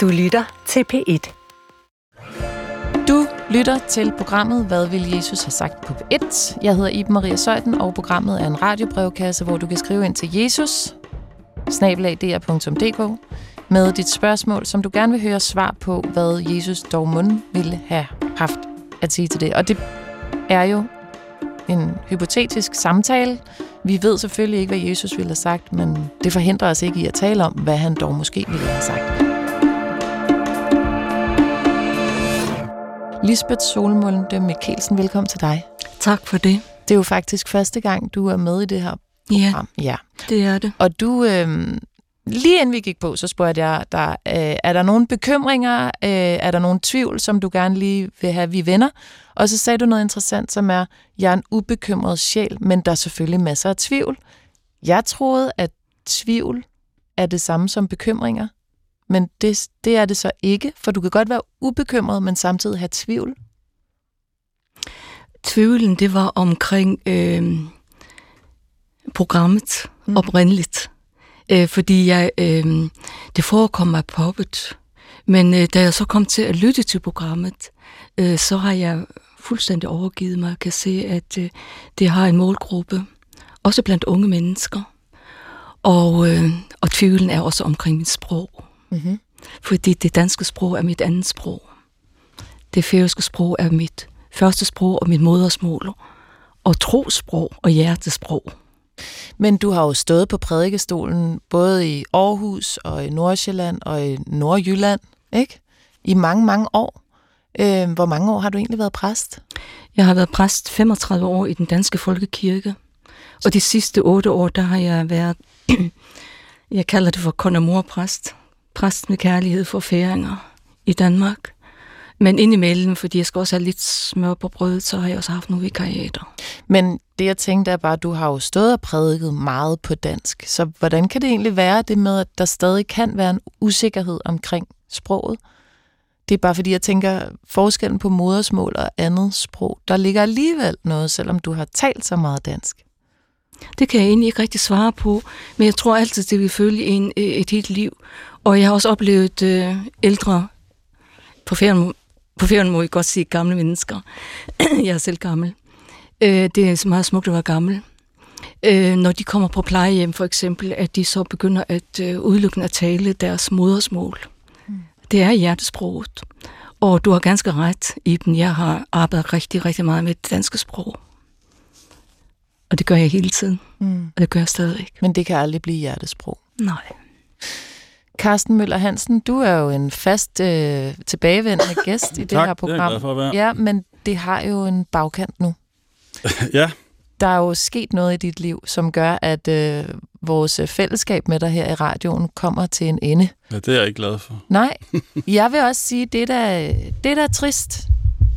Du lytter til P1. Du lytter til programmet Hvad vil Jesus have sagt på P1? Jeg hedder Iben Maria Søjden, og programmet er en radiobrevkasse, hvor du kan skrive ind til Jesus, snabelagdr.dk, med dit spørgsmål, som du gerne vil høre svar på, hvad Jesus dog mund ville have haft at sige til det. Og det er jo en hypotetisk samtale. Vi ved selvfølgelig ikke, hvad Jesus ville have sagt, men det forhindrer os ikke i at tale om, hvad han dog måske ville have sagt. Lisbeth Solmulde Mikkelsen, velkommen til dig. Tak for det. Det er jo faktisk første gang, du er med i det her program. Ja, ja. det er det. Og du, øh, lige inden vi gik på, så spurgte jeg dig, øh, er der nogle bekymringer, øh, er der nogle tvivl, som du gerne lige vil have, vi venner? Og så sagde du noget interessant, som er, jeg er en ubekymret sjæl, men der er selvfølgelig masser af tvivl. Jeg troede, at tvivl er det samme som bekymringer, men det, det er det så ikke, for du kan godt være ubekymret, men samtidig have tvivl. Tvivlen, det var omkring øh, programmet mm. oprindeligt. Øh, fordi jeg, øh, det forekom mig poppet. Men øh, da jeg så kom til at lytte til programmet, øh, så har jeg fuldstændig overgivet mig. Jeg kan se, at øh, det har en målgruppe, også blandt unge mennesker. Og, øh, og tvivlen er også omkring mit sprog. Mm-hmm. Fordi det danske sprog er mit andet sprog. Det færøske sprog er mit første sprog og mit modersmål. Og trosprog og hjertesprog. Men du har jo stået på prædikestolen både i Aarhus og i Nordsjælland og i Nordjylland, ikke? I mange, mange år. Øh, hvor mange år har du egentlig været præst? Jeg har været præst 35 år i den danske folkekirke. Og de sidste otte år, der har jeg været, jeg kalder det for konamorpræst. Præst med kærlighed for færinger i Danmark. Men indimellem, fordi jeg skal også have lidt smør på brødet, så har jeg også haft nogle vikariater. Men det jeg tænkte er bare, at du har jo stået og prædiket meget på dansk. Så hvordan kan det egentlig være det med, at der stadig kan være en usikkerhed omkring sproget? Det er bare fordi, jeg tænker, forskellen på modersmål og andet sprog, der ligger alligevel noget, selvom du har talt så meget dansk. Det kan jeg egentlig ikke rigtig svare på, men jeg tror altid, det vil følge en et helt liv. Og jeg har også oplevet øh, ældre, på ferien, på ferien må I godt sige gamle mennesker. jeg er selv gammel. Øh, det er meget smukt at være gammel. Øh, når de kommer på plejehjem for eksempel, at de så begynder at øh, udelukkende at tale deres modersmål. Mm. Det er hjertesproget. Og du har ganske ret, Iben. Jeg har arbejdet rigtig, rigtig meget med det danske sprog. Og det gør jeg hele tiden. Mm. Og det gør jeg stadig ikke. Men det kan aldrig blive hjertesprog. Nej. Carsten Møller Hansen, du er jo en fast øh, tilbagevendende gæst i det tak, her program. Tak, det er glad for at være. Ja, men det har jo en bagkant nu. ja. Der er jo sket noget i dit liv, som gør, at øh, vores fællesskab med dig her i radioen kommer til en ende. Ja, det er jeg ikke glad for. Nej, jeg vil også sige, det der, det der er trist.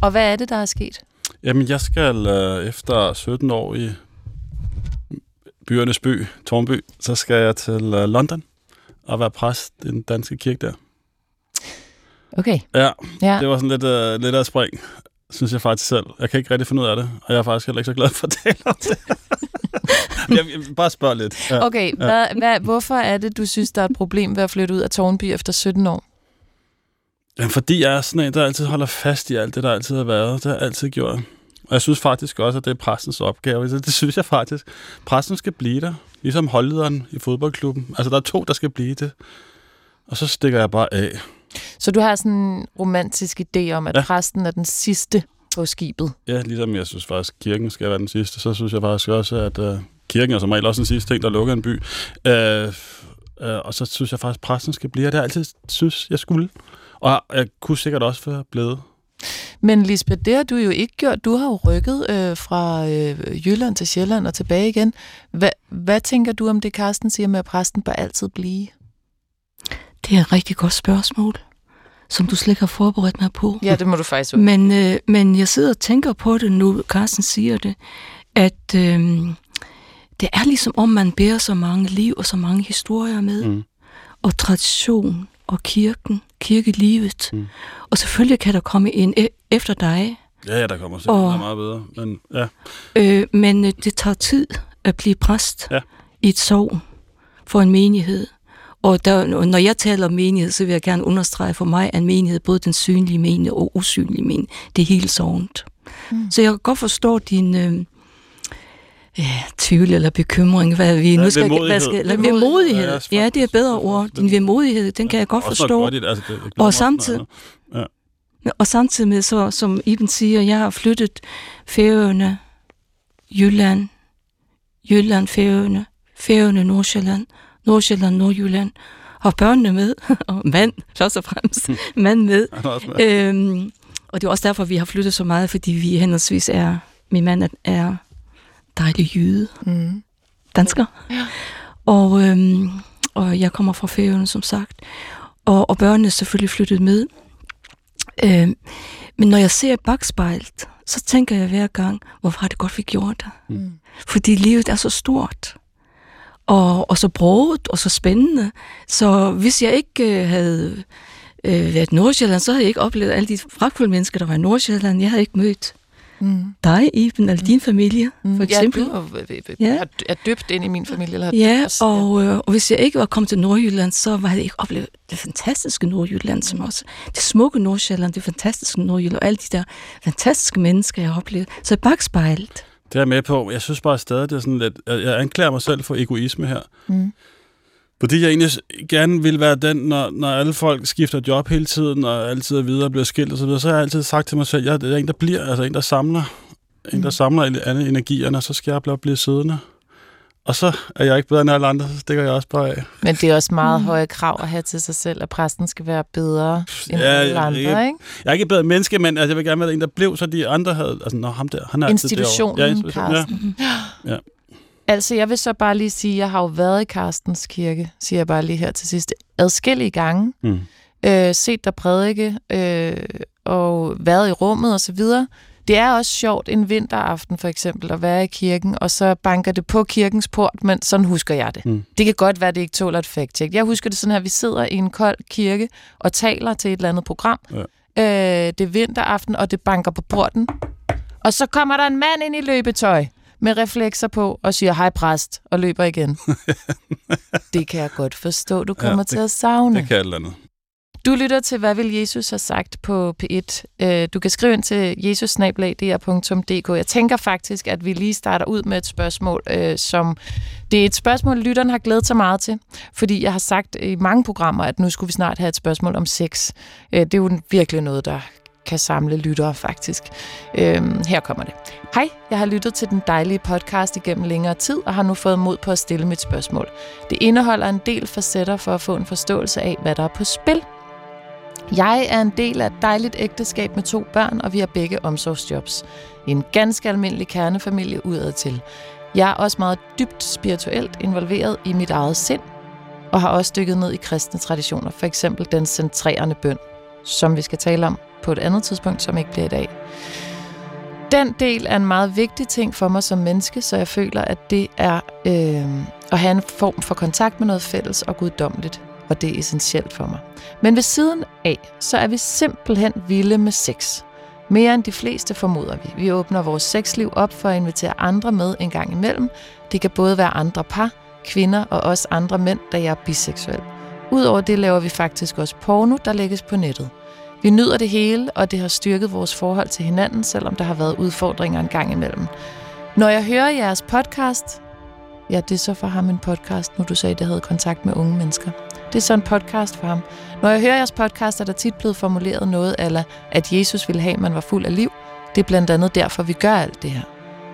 Og hvad er det, der er sket? Jamen, jeg skal øh, efter 17 år i byernes by, Tornby, så skal jeg til øh, London og være præst i den danske kirke der. Okay. Ja, ja. det var sådan lidt, uh, lidt af et spring, synes jeg faktisk selv. Jeg kan ikke rigtig finde ud af det, og jeg er faktisk heller ikke så glad for at tale om det. jeg, jeg, bare spørg lidt. Ja. Okay, ja. hvad, hvad, hvorfor er det, du synes, der er et problem ved at flytte ud af Tornby efter 17 år? Jamen, fordi jeg er sådan en, der altid holder fast i alt det, der altid har været. Det har jeg altid gjort. Og jeg synes faktisk også, at det er præstens opgave. Det synes jeg faktisk. Præsten skal blive der. Ligesom holdlederen i fodboldklubben. Altså, der er to, der skal blive det. Og så stikker jeg bare af. Så du har sådan en romantisk idé om, at ja. præsten er den sidste på skibet? Ja, ligesom jeg synes faktisk, at kirken skal være den sidste, så synes jeg faktisk også, at uh, kirken er som regel også den sidste ting, der lukker en by. Uh, uh, og så synes jeg faktisk, at præsten skal blive, og det har jeg altid synes, jeg skulle. Og jeg kunne sikkert også være blevet. Men Lisbeth, det har du jo ikke gjort. Du har jo rykket øh, fra øh, Jylland til Sjælland og tilbage igen. Hva, hvad tænker du om det, Karsten siger med, at præsten bør altid blive? Det er et rigtig godt spørgsmål, som du slet ikke har forberedt mig på. Ja, det må du faktisk Men, øh, men jeg sidder og tænker på det nu, Carsten siger det, at øh, det er ligesom om, man bærer så mange liv og så mange historier med. Mm. Og tradition og kirken, kirkelivet. Mm. Og selvfølgelig kan der komme en e- efter dig. Ja, ja, der kommer sikkert og, meget bedre. Men, ja. øh, men øh, det tager tid at blive præst ja. i et sov for en menighed. Og der, når jeg taler om menighed, så vil jeg gerne understrege for mig, at menighed både den synlige menighed og usynlige menighed. Det er helt sovent. Mm. Så jeg kan godt forstå din øh, ja, tvivl eller bekymring, hvad vi Ja, nu skal... vemodighed. Hvad skal eller Vemodighed. Ja, Ja, det er bedre ord. Din vemodighed, den kan jeg godt forstå. Godt, altså, det, det også samtidig- meget. Og samtidig med, så, som Iben siger, jeg har flyttet Færøerne, Jylland, Jylland, Færøerne, Færøerne, Nordsjælland, Nordsjælland, Nordjylland, og børnene med, og mand, først og fremmest, mand med. Med. Øhm, og det er også derfor, vi har flyttet så meget, fordi vi henholdsvis er, min mand er dejlig jyde, Mm. dansker. Ja. Og, øhm, og jeg kommer fra Færøerne, som sagt. Og, og børnene er selvfølgelig flyttet med. Øhm, men når jeg ser bagspejlet, så tænker jeg hver gang, hvorfor har det godt, vi gjorde det? Mm. Fordi livet er så stort. Og, og så broget, og så spændende. Så hvis jeg ikke øh, havde øh, været i Nordsjælland, så havde jeg ikke oplevet alle de fragtfulde mennesker, der var i Nordsjælland. Jeg havde ikke mødt Mm. dig, Iben, eller din familie, Mm. for eksempel. Ja, du er, er, Ja. er, døbt ind i min familie. Eller har Ja, døbt og, øh, og hvis jeg ikke var kommet til Nordjylland, så var jeg ikke oplevet det fantastiske Nordjylland, som også det smukke Nordsjælland, det fantastiske Nordjylland, og alle de der fantastiske mennesker, jeg har oplevet. Så bagspejlet. Det er jeg med på. Jeg synes bare stadig, det er sådan lidt... Jeg jeg anklager mig selv for egoisme her. Mm. Fordi jeg egentlig gerne vil være den, når, når alle folk skifter job hele tiden, og altid er videre og bliver skilt og så har jeg altid sagt til mig selv, jeg er en, der bliver, altså en, der samler, en, der Mm. samler alle energierne, og så skal jeg bare blive siddende. Og så er jeg ikke bedre end alle andre, så stikker jeg også bare af. Men det er også meget Mm. høje krav at have til sig selv, at præsten skal være bedre end Ja, alle jeg- andre, ikke? Jeg er ikke et bedre menneske, men altså, jeg vil gerne være en, der blev, så de andre havde... Altså, nå, ham der, han er altid Institutionen. Ja, institutionen, ja. Ja. Altså, jeg vil så bare lige sige, at jeg har jo været i Carstens kirke, siger jeg bare lige her til sidst, adskillige gange, Mm. øh, set dig prædike, øh, og været i rummet og så videre. Det er også sjovt en vinteraften for eksempel at være i kirken, og så banker det på kirkens port, men sådan husker jeg det. Mm. Det kan godt være, at det ikke tåler et fact-check. Jeg husker det sådan her, vi sidder i en kold kirke og taler til et eller andet program. Ja. Øh, det er vinteraften, og det banker på porten. Og så kommer der en mand ind i løbetøj med reflekser på og siger, hej præst, og løber igen. det kan jeg godt forstå, du Ja, kommer det- til at savne. Det kan alt andet. Du lytter til, hvad vil Jesus have sagt på P1. Øh, Du kan skrive ind til jesusnablag.dr.dk. Jeg tænker faktisk, at vi lige starter ud med et spørgsmål, øh, som det er et spørgsmål, lytteren har glædet sig meget til. Fordi jeg har sagt i mange programmer, at nu skulle vi snart have et spørgsmål om sex. Øh, Det er jo virkelig noget, der kan samle lyttere faktisk. Øhm, her kommer det. Hej, jeg har lyttet til den dejlige podcast igennem længere tid, og har nu fået mod på at stille mit spørgsmål. Det indeholder en del facetter for at få en forståelse af, hvad der er på spil. Jeg er en del af et dejligt ægteskab med to børn, og vi har begge omsorgsjobs. En ganske almindelig kernefamilie udad til. Jeg er også meget dybt spirituelt involveret i mit eget sind, og har også dykket ned i kristne traditioner, for eksempel den centrerende bøn, som vi skal tale om på et andet tidspunkt, som ikke bliver i dag. Den del er en meget vigtig ting for mig som menneske, så jeg føler, at det er øh, at have en form for kontakt med noget fælles og guddommeligt, og det er essentielt for mig. Men ved siden af, så er vi simpelthen vilde med sex. Mere end de fleste formoder vi. Vi åbner vores sexliv op for at invitere andre med en gang imellem. Det kan både være andre par, kvinder og også andre mænd, da jeg er biseksuel. Udover det laver vi faktisk også porno, der lægges på nettet. Vi nyder det hele, og det har styrket vores forhold til hinanden, selvom der har været udfordringer en gang imellem. Når jeg hører jeres podcast, ja, det er så for ham en podcast, nu du sagde, at det havde kontakt med unge mennesker. Det er så en podcast for ham. Når jeg hører jeres podcast, er der tit blevet formuleret noget, eller at Jesus ville have, at man var fuld af liv. Det er blandt andet derfor, vi gør alt det her.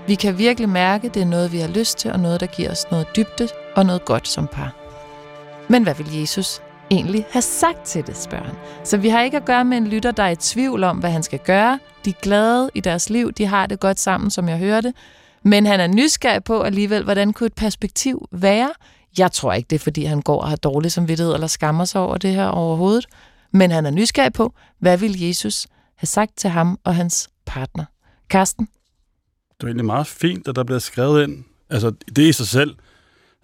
Vi kan virkelig mærke, at det er noget, vi har lyst til, og noget, der giver os noget dybde og noget godt som par. Men hvad vil Jesus egentlig have sagt til det, spørger han. Så vi har ikke at gøre med en lytter, der er i tvivl om, hvad han skal gøre. De er glade i deres liv, de har det godt sammen, som jeg hørte. Men han er nysgerrig på alligevel, hvordan kunne et perspektiv være? Jeg tror ikke, det er, fordi han går og har dårlig samvittighed eller skammer sig over det her overhovedet. Men han er nysgerrig på, hvad vil Jesus have sagt til ham og hans partner? Karsten? Det er egentlig meget fint, at der bliver skrevet ind. Altså, det i sig selv,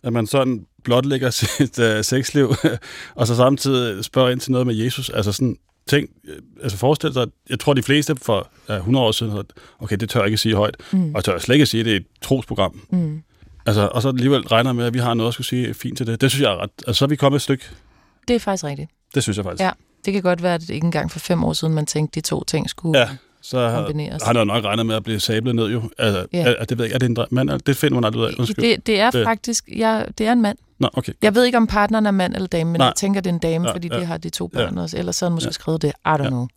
at man sådan blotlægger sit uh, sexliv, og så samtidig spørger ind til noget med Jesus. Altså sådan, tænk, øh, altså forestil dig, jeg tror, de fleste for uh, 100 år siden havde, okay, det tør jeg ikke sige højt, Mm. og jeg tør slet ikke sige, at det er et trosprogram. Mm. Altså, og så alligevel regner med, at vi har noget at skulle sige fint til det. Det synes jeg er ret... Altså, så er vi kommet et stykke. Det er faktisk rigtigt. Det synes jeg faktisk. Ja. Det kan godt være, at det ikke engang for fem år siden, man tænkte, de to ting skulle Ja, så kombineres. har han nok regnet med at blive sablet ned jo. Altså, Ja. ja. er, det ved jeg ikke, er det en mand? Det finder man aldrig ud af. Undskyld. Det... det, er Det- faktisk, ja, det er en mand. Nå, okay. Jeg ved ikke, om partneren er mand eller dame, men Nej. jeg tænker, det er en dame, Ja, fordi ja. de har de to Ja. børn også. Ellers havde han måske Ja. skrevet det. I don't Ja. know.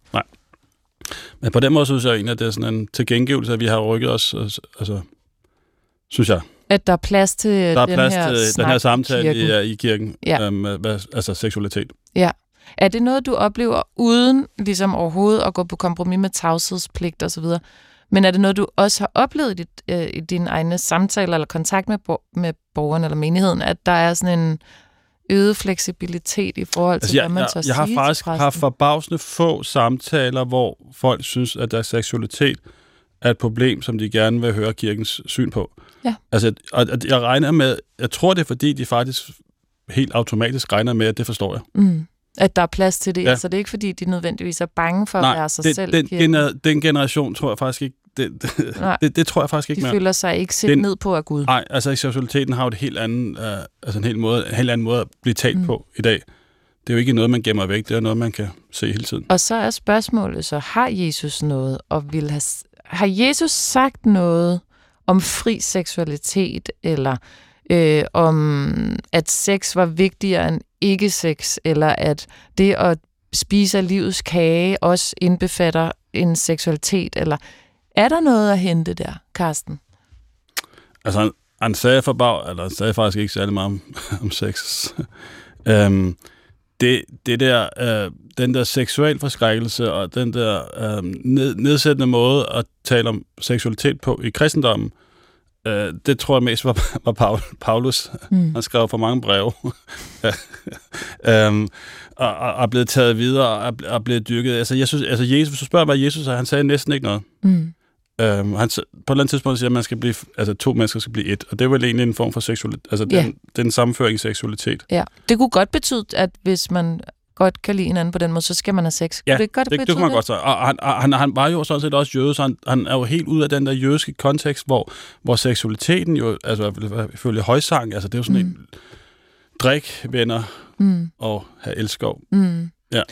Men på den måde synes jeg egentlig, at det er sådan en tilgengivelse, at vi har rykket os, altså, synes jeg. At der er plads til Der er den plads her til den her i samtale i, kirken. ja, i kirken, Ja. øhm, hvad, altså seksualitet. Er det noget, du oplever uden ligesom overhovedet at gå på kompromis med tavshedspligt osv.? Men er det noget, du også har oplevet i, dit, øh, i dine egne samtaler eller kontakt med, bor- med borgeren eller menigheden, at der er sådan en øget fleksibilitet i forhold til, Altså, jeg, hvad man jeg, så jeg har sige faktisk haft forbavsende få samtaler, hvor folk synes, at deres seksualitet er et problem, som de gerne vil høre kirkens syn på. Ja. Altså, og, og jeg regner med, jeg tror det er fordi, de faktisk helt automatisk regner med, at det forstår jeg. Mm. At der er plads til det. Ja. Ja. Så det er ikke, fordi de nødvendigvis er bange for at være sig den, selv. den, gener, den generation tror jeg faktisk ikke, det, Nej. det, det tror jeg faktisk ikke de mere. føler sig ikke set Den- ned på af Gud. Nej, altså seksualiteten har jo et helt andet, uh, altså en helt, måde, en helt anden måde at blive talt mm. på i dag. Det er jo ikke noget, man gemmer væk, det er noget, man kan se hele tiden. Og så er spørgsmålet så, har Jesus noget, og vil have, har Jesus sagt noget om fri seksualitet, eller øh, om at sex var vigtigere end ikke-sex, eller at det at spise af livets kage også indbefatter en seksualitet, eller er der noget at hente der, Karsten? Altså, han, han sagde for bag, eller han sagde faktisk ikke særlig meget om, om sex. øhm, det, det der, øh, den der seksuel forskrækkelse og den der øh, ned, nedsættende måde at tale om seksualitet på i kristendommen, øh, det tror jeg mest var, var Paul, Paulus. Mm. Han skrev for mange breve. øhm, og, og, og er blevet taget videre og er, ble- blevet dyrket. Altså, jeg synes, altså Jesus, hvis du spørger, hvad Jesus han sagde næsten ikke noget. Mm. Øhm, han, på et eller andet tidspunkt siger, at man skal blive, altså, to mennesker skal blive et, og det er vel egentlig en form for seksualitet. Altså, Ja. den, den sammenføring i seksualitet. Ja, det kunne godt betyde, at hvis man godt kan lide hinanden på den måde, så skal man have sex. Ja, kunne det, godt Det, det betyde kunne man godt sige. Og han, og han, han var jo sådan set også jøde, så han, han er jo helt ud af den der jødiske kontekst, hvor, hvor seksualiteten jo, altså ifølge højsang, altså det er jo sådan mm. en drik, venner Mm. og have elskov. Mm. Ja.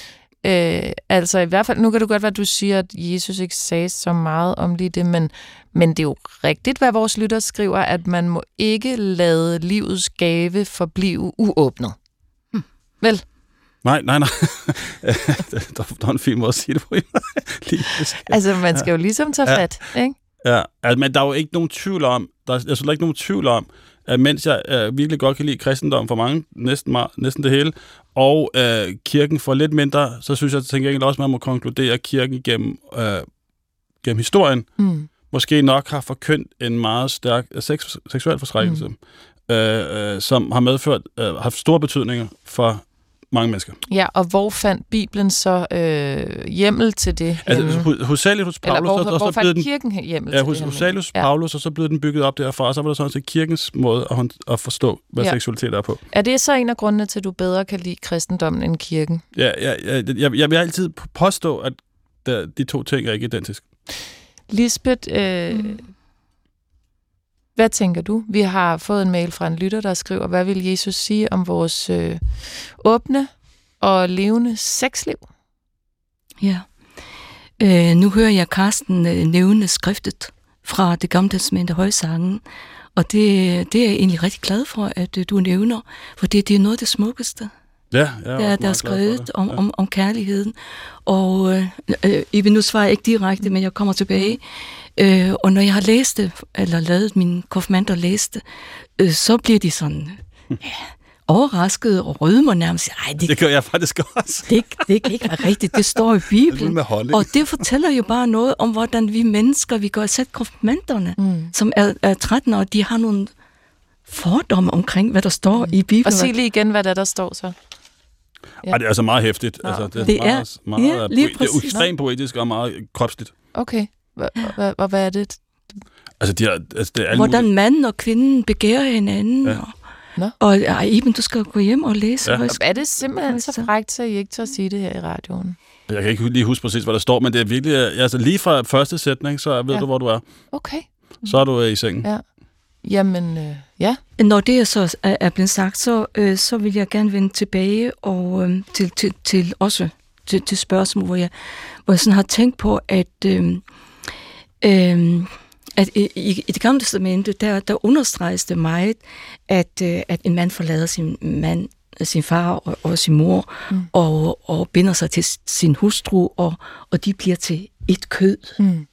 Øh, altså i hvert fald, nu kan det godt være, at du siger, at Jesus ikke sagde så meget om lige det, men, men det er jo rigtigt, hvad vores lytter skriver, at man må ikke lade livets gave forblive uåbnet. Hmm. Vel? Nej, nej, nej. der, der var en fin måde at sige det på. Lige. Altså, man skal jo ligesom tage Ja. fat, ikke? Ja, altså, men der er jo ikke nogen tvivl om, der er, jeg synes, der er ikke nogen tvivl om, at mens jeg øh, virkelig godt kan lide kristendom for mange, næsten, meget, næsten det hele, og øh, kirken for lidt mindre, så synes jeg til gengæld også, at man må konkludere, kirken gennem, øh, gennem historien Mm. måske nok har forkyndt en meget stærk øh, sex, seksuel forskrækkelse, mm. øh, øh, som har medført, øh, haft store betydninger for mange mennesker. Ja, og hvor fandt Bibelen så øh, hjemmel til det? Altså, henne? hos, hovedsageligt hos Eller Paulus, hvor, og, og hvor så blev fandt den kirken hjemmel Ja, til hos det? Salus Ja. Paulus, og så blev den bygget op derfra, og så var det sådan set kirkens måde at, at forstå, hvad Ja. seksualitet er på. Er det så en af grundene til, at du bedre kan lide kristendommen end kirken? Ja, ja, ja, jeg, jeg vil altid påstå, at der, de to ting er ikke identiske. Lisbeth, øh, mm. Hvad tænker du? Vi har fået en mail fra en lytter, der skriver, hvad vil Jesus sige om vores øh, åbne og levende sexliv? Ja. Øh, nu hører jeg Karsten øh, nævne skriftet fra det gamle testamente højsangen, og det, det er jeg egentlig rigtig glad for, at øh, du nævner, for det, det er noget af det smukkeste, Ja, jeg der, der er skrevet det. om, Ja. om, om kærligheden. Og øh, øh, Iben, nu svarer jeg ikke direkte, men jeg kommer tilbage. Øh, og når jeg har læst det, eller lavet min konfirmander læse det, øh, så bliver de sådan ja, overrasket og rødmer nærmest. Ej, det, Det gør jeg faktisk også. det, det kan ikke være rigtigt. Det står i Det Bibelen. med honning. Og det fortæller jo bare noget om, hvordan vi mennesker, vi går sæt konfirmanderne, Mm. som er, er 13 år, de har nogle fordomme omkring, hvad der står i Bibelen. Og sig lige igen, hvad der, der står så. Ja. Ej, det er altså meget hæftigt. Altså, det er, Det er- meget, meget, ja, lige poe- det er præcis. ekstremt poetisk og meget kropsligt. Okay. Og hvad er det? Altså, de har, altså det er alle hvordan mulige- manden og kvinden begærer hinanden. Ja. Nå. Og, og ej, Iben, du skal gå hjem og læse. Ja. Ja. Er det simpelthen så frækt, så I ikke tør sige det her i radioen? Jeg kan ikke lige huske præcis, hvad der står, men det er virkelig... Altså, lige fra første sætning, så ved Ja. du, hvor du er. Okay. Så er du øh, i sengen. Ja. Jamen, øh, ja. Når det så er, er blevet sagt, så, øh, så vil jeg gerne vende tilbage og øh, til, til, til også til, til spørgsmål, hvor jeg, hvor jeg sådan har tænkt på, at, øh, øh, at i, i, i det gamle testamente, der, der understreges det meget, at, øh, at en mand forlader sin mand sin far og, og sin mor, mm. og, og binder sig til sin hustru, og, og de bliver til et kød. Mm.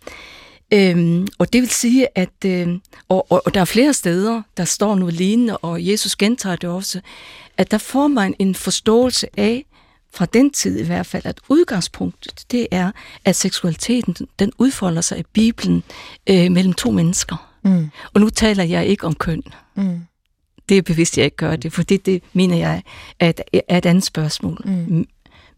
Øhm, og det vil sige, at øh, og, og, og der er flere steder, der står noget lignende, og Jesus gentager det også, at der får man en forståelse af, fra den tid i hvert fald, at udgangspunktet, det er, at seksualiteten, den udfolder sig i Bibelen øh, mellem to mennesker. Mm. Og nu taler jeg ikke om køn. Mm. Det er bevidst, jeg ikke gør det, for det, det mener jeg er et, er et andet spørgsmål. Mm.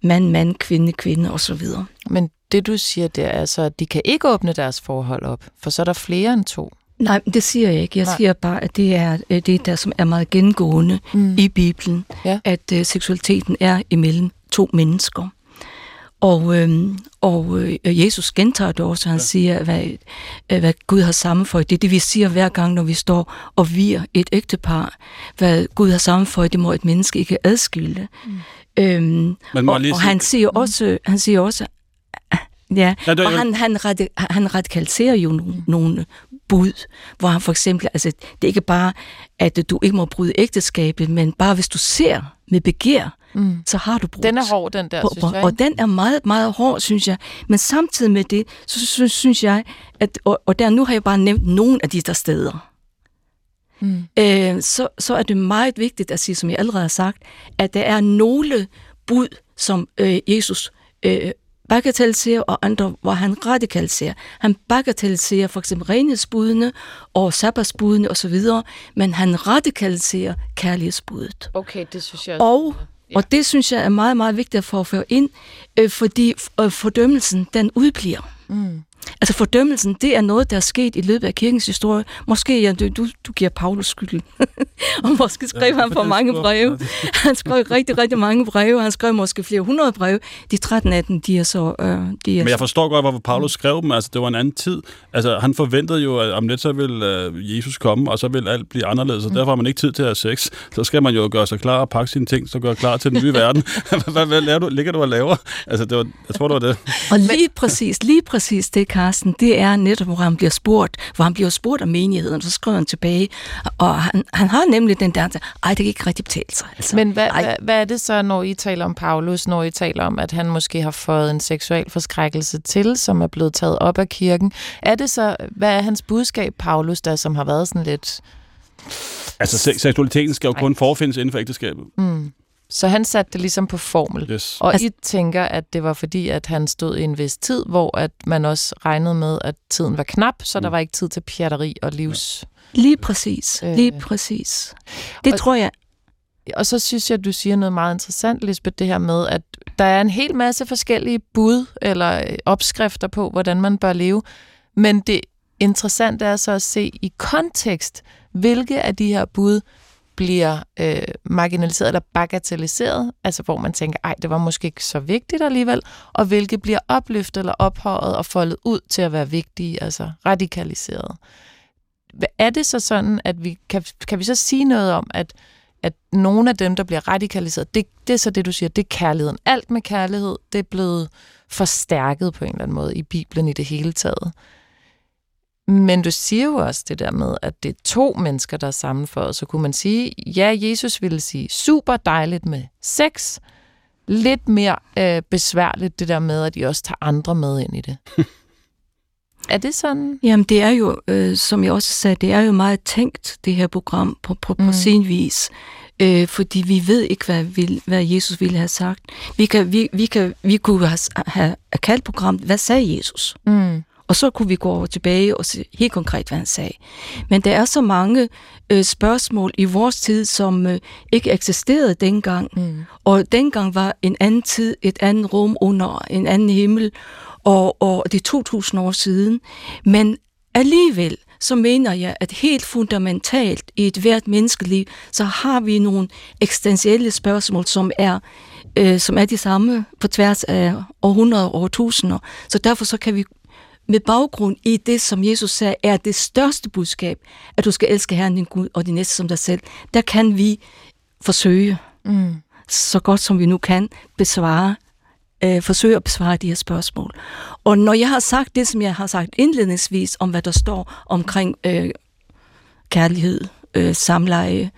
Mand, mand, kvinde, kvinde osv. Men det du siger, det er altså, at de kan ikke åbne deres forhold op, for så er der flere end to. Nej, det siger jeg ikke. Jeg Nej. siger bare, at det er øh, det, der som er meget gengående mm. i Bibelen, ja. at uh, seksualiteten er imellem to mennesker. Og, øhm, og øh, Jesus gentager det også, han ja. siger, hvad, øh, hvad Gud har sammenføjet. Det er det, vi siger hver gang, når vi står og virer et ægtepar. Hvad Gud har sammenføjet, det må et menneske ikke adskille. Mm. Øhm, og, og han siger også, han siger også Ja, ja og han, han, radi- han radikaliserer jo nogle, mm. nogle bud, hvor han for eksempel, altså det er ikke bare, at du ikke må bryde ægteskabet, men bare hvis du ser med begær, mm. så har du brudt. Den er hård, den der, og, synes jeg. Og den er meget, meget hård, synes jeg. Men samtidig med det, så synes, synes jeg, at, og, og der nu har jeg bare nævnt nogle af de der steder, mm. øh, så, så er det meget vigtigt at sige, som jeg allerede har sagt, at der er nogle bud, som øh, Jesus øh, bagatelliserer, og andre, hvor han radikaliserer. Han bagatelliserer for eksempel renhedsbudene og sabbatsbudene osv., men han radikaliserer kærlighedsbudet. Okay, det synes jeg. Og, ja. og det synes jeg er meget, meget vigtigt at få at føre ind, øh, fordi øh, fordømmelsen, den udbliver. Mm. Altså fordømmelsen, det er noget, der er sket i løbet af kirkens historie. Måske, ja, du, du, giver Paulus skyld. og måske skrev ja, han for mange breve. han skrev rigtig, rigtig mange breve. Han skrev måske flere hundrede breve. De 13 af dem, de er så... Øh, de er Men jeg forstår godt, hvorfor Paulus skrev dem. Altså, det var en anden tid. Altså, han forventede jo, at om lidt så vil uh, Jesus komme, og så vil alt blive anderledes. Og mm. derfor har man ikke tid til at have sex. Så skal man jo gøre sig klar og pakke sine ting, så gøre klar til den nye verden. hvad, hvad, hvad du? Ligger du og laver? Altså, det var, jeg tror, det var det. og lige præcis, lige præcis det, Carsten, det er netop, hvor han bliver spurgt, hvor han bliver spurgt af menigheden, så skriver han tilbage, og han, han har nemlig den der, ej, det kan ikke rigtig betale sig. Altså, Men hvad, hvad, hvad er det så, når I taler om Paulus, når I taler om, at han måske har fået en seksuel forskrækkelse til, som er blevet taget op af kirken? Er det så, hvad er hans budskab, Paulus, der som har været sådan lidt... Altså, seksualiteten skal jo kun forfindes inden for ægteskabet. Mm. Så han satte det ligesom på formel. Yes. Og altså, I tænker, at det var fordi, at han stod i en vis tid, hvor at man også regnede med, at tiden var knap, så mm. der var ikke tid til pjatteri og livs... Ja. Lige præcis. Øh. Lige præcis. Det og, tror jeg. Og så synes jeg, at du siger noget meget interessant, Lisbeth, det her med, at der er en hel masse forskellige bud eller øh, opskrifter på, hvordan man bør leve. Men det interessante er så at se i kontekst, hvilke af de her bud bliver øh, marginaliseret eller bagatelliseret, altså hvor man tænker, ej, det var måske ikke så vigtigt alligevel, og hvilke bliver opløftet eller ophøjet og foldet ud til at være vigtige, altså radikaliseret. Er det så sådan, at vi kan, kan vi så sige noget om, at, at nogle af dem, der bliver radikaliseret, det, det er så det, du siger, det er kærligheden. Alt med kærlighed, det er blevet forstærket på en eller anden måde i Bibelen i det hele taget. Men du siger jo også det der med, at det er to mennesker, der er sammenføjet. Så kunne man sige, ja, Jesus ville sige, super dejligt med sex. Lidt mere øh, besværligt det der med, at de også tager andre med ind i det. er det sådan? Jamen, det er jo, øh, som jeg også sagde, det er jo meget tænkt, det her program, på, på, mm. på sin vis. Øh, fordi vi ved ikke, hvad, vil, hvad Jesus ville have sagt. Vi, kan, vi, vi, kan, vi kunne have, have kaldt programmet, hvad sagde Jesus? Mm. Og så kunne vi gå over tilbage og se helt konkret, hvad han sagde. Men der er så mange øh, spørgsmål i vores tid, som øh, ikke eksisterede dengang. Mm. Og dengang var en anden tid, et andet rum under en anden himmel, og, og det er 2000 år siden. Men alligevel, så mener jeg, at helt fundamentalt i et hvert menneskeliv, så har vi nogle eksistentielle spørgsmål, som er øh, som er de samme på tværs af århundreder og årtusinder. Så derfor så kan vi med baggrund i det, som Jesus sagde, er det største budskab, at du skal elske Herren din Gud og din næste som dig selv, der kan vi forsøge, Mm. så godt som vi nu kan, besvare, øh, forsøge at besvare de her spørgsmål. Og når jeg har sagt det, som jeg har sagt indledningsvis, om hvad der står omkring øh, kærlighed, øh, samleje,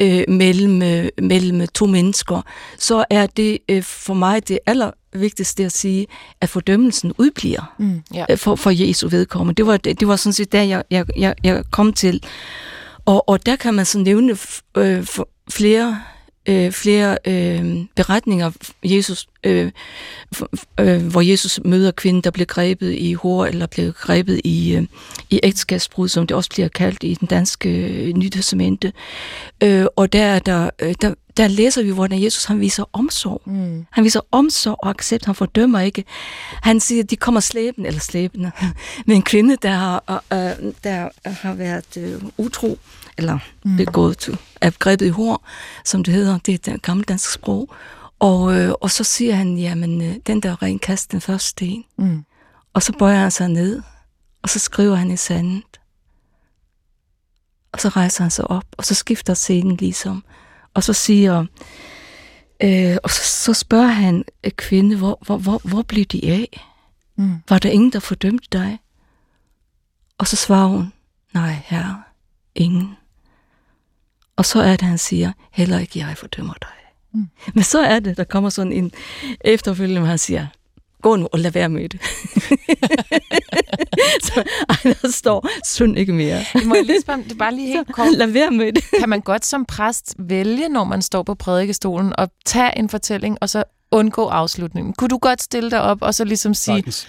øh, mellem, øh, mellem to mennesker, så er det øh, for mig det allervigtigste at sige, at fordømmelsen udbliver Mm. Ja. øh, for, for Jesu vedkommende. Det var, det, det var sådan set der, jeg, jeg, jeg, jeg kom til. Og, og der kan man så nævne øh, flere øh, flere øh, beretninger, Jesus, øh, øh, hvor Jesus møder kvinden, der bliver grebet i hår, eller bliver grebet i, øh, i ægteskabsbrud, som det også bliver kaldt i den danske øh, Nye Testamente. Øh, og der, er der, øh, der, der læser vi, hvordan Jesus han viser omsorg. Mm. Han viser omsorg og accept. Han fordømmer ikke. Han siger, at de kommer slæbende, eller slæbende, med en kvinde, der har, øh, der har været øh, utro, eller mm. begået til, er grebet i hår, som det hedder. Det er det gamle danske sprog. Og, øh, og så siger han, jamen, øh, den der rent kast den første sten. Mm. Og så bøjer han sig ned, og så skriver han i sandet. Og så rejser han sig op, og så skifter scenen ligesom. Og så siger, øh, og så, så spørger han øh, kvinde, hvor, hvor, hvor, hvor blev de af? Mm. Var der ingen, der fordømte dig? Og så svarer hun, nej herre, ingen. Og så er det, han siger, heller ikke jeg fordømmer dig. Mm. Men så er det, der kommer sådan en efterfølgende, hvor han siger, gå nu og lad være med det. så ej, der står, synd ikke mere. Må jeg lige spørge, det er bare lige helt kort. lad være med det. Kan man godt som præst vælge, når man står på prædikestolen, og tage en fortælling, og så undgå afslutningen? Kunne du godt stille dig op, og så ligesom sige, Sagtens.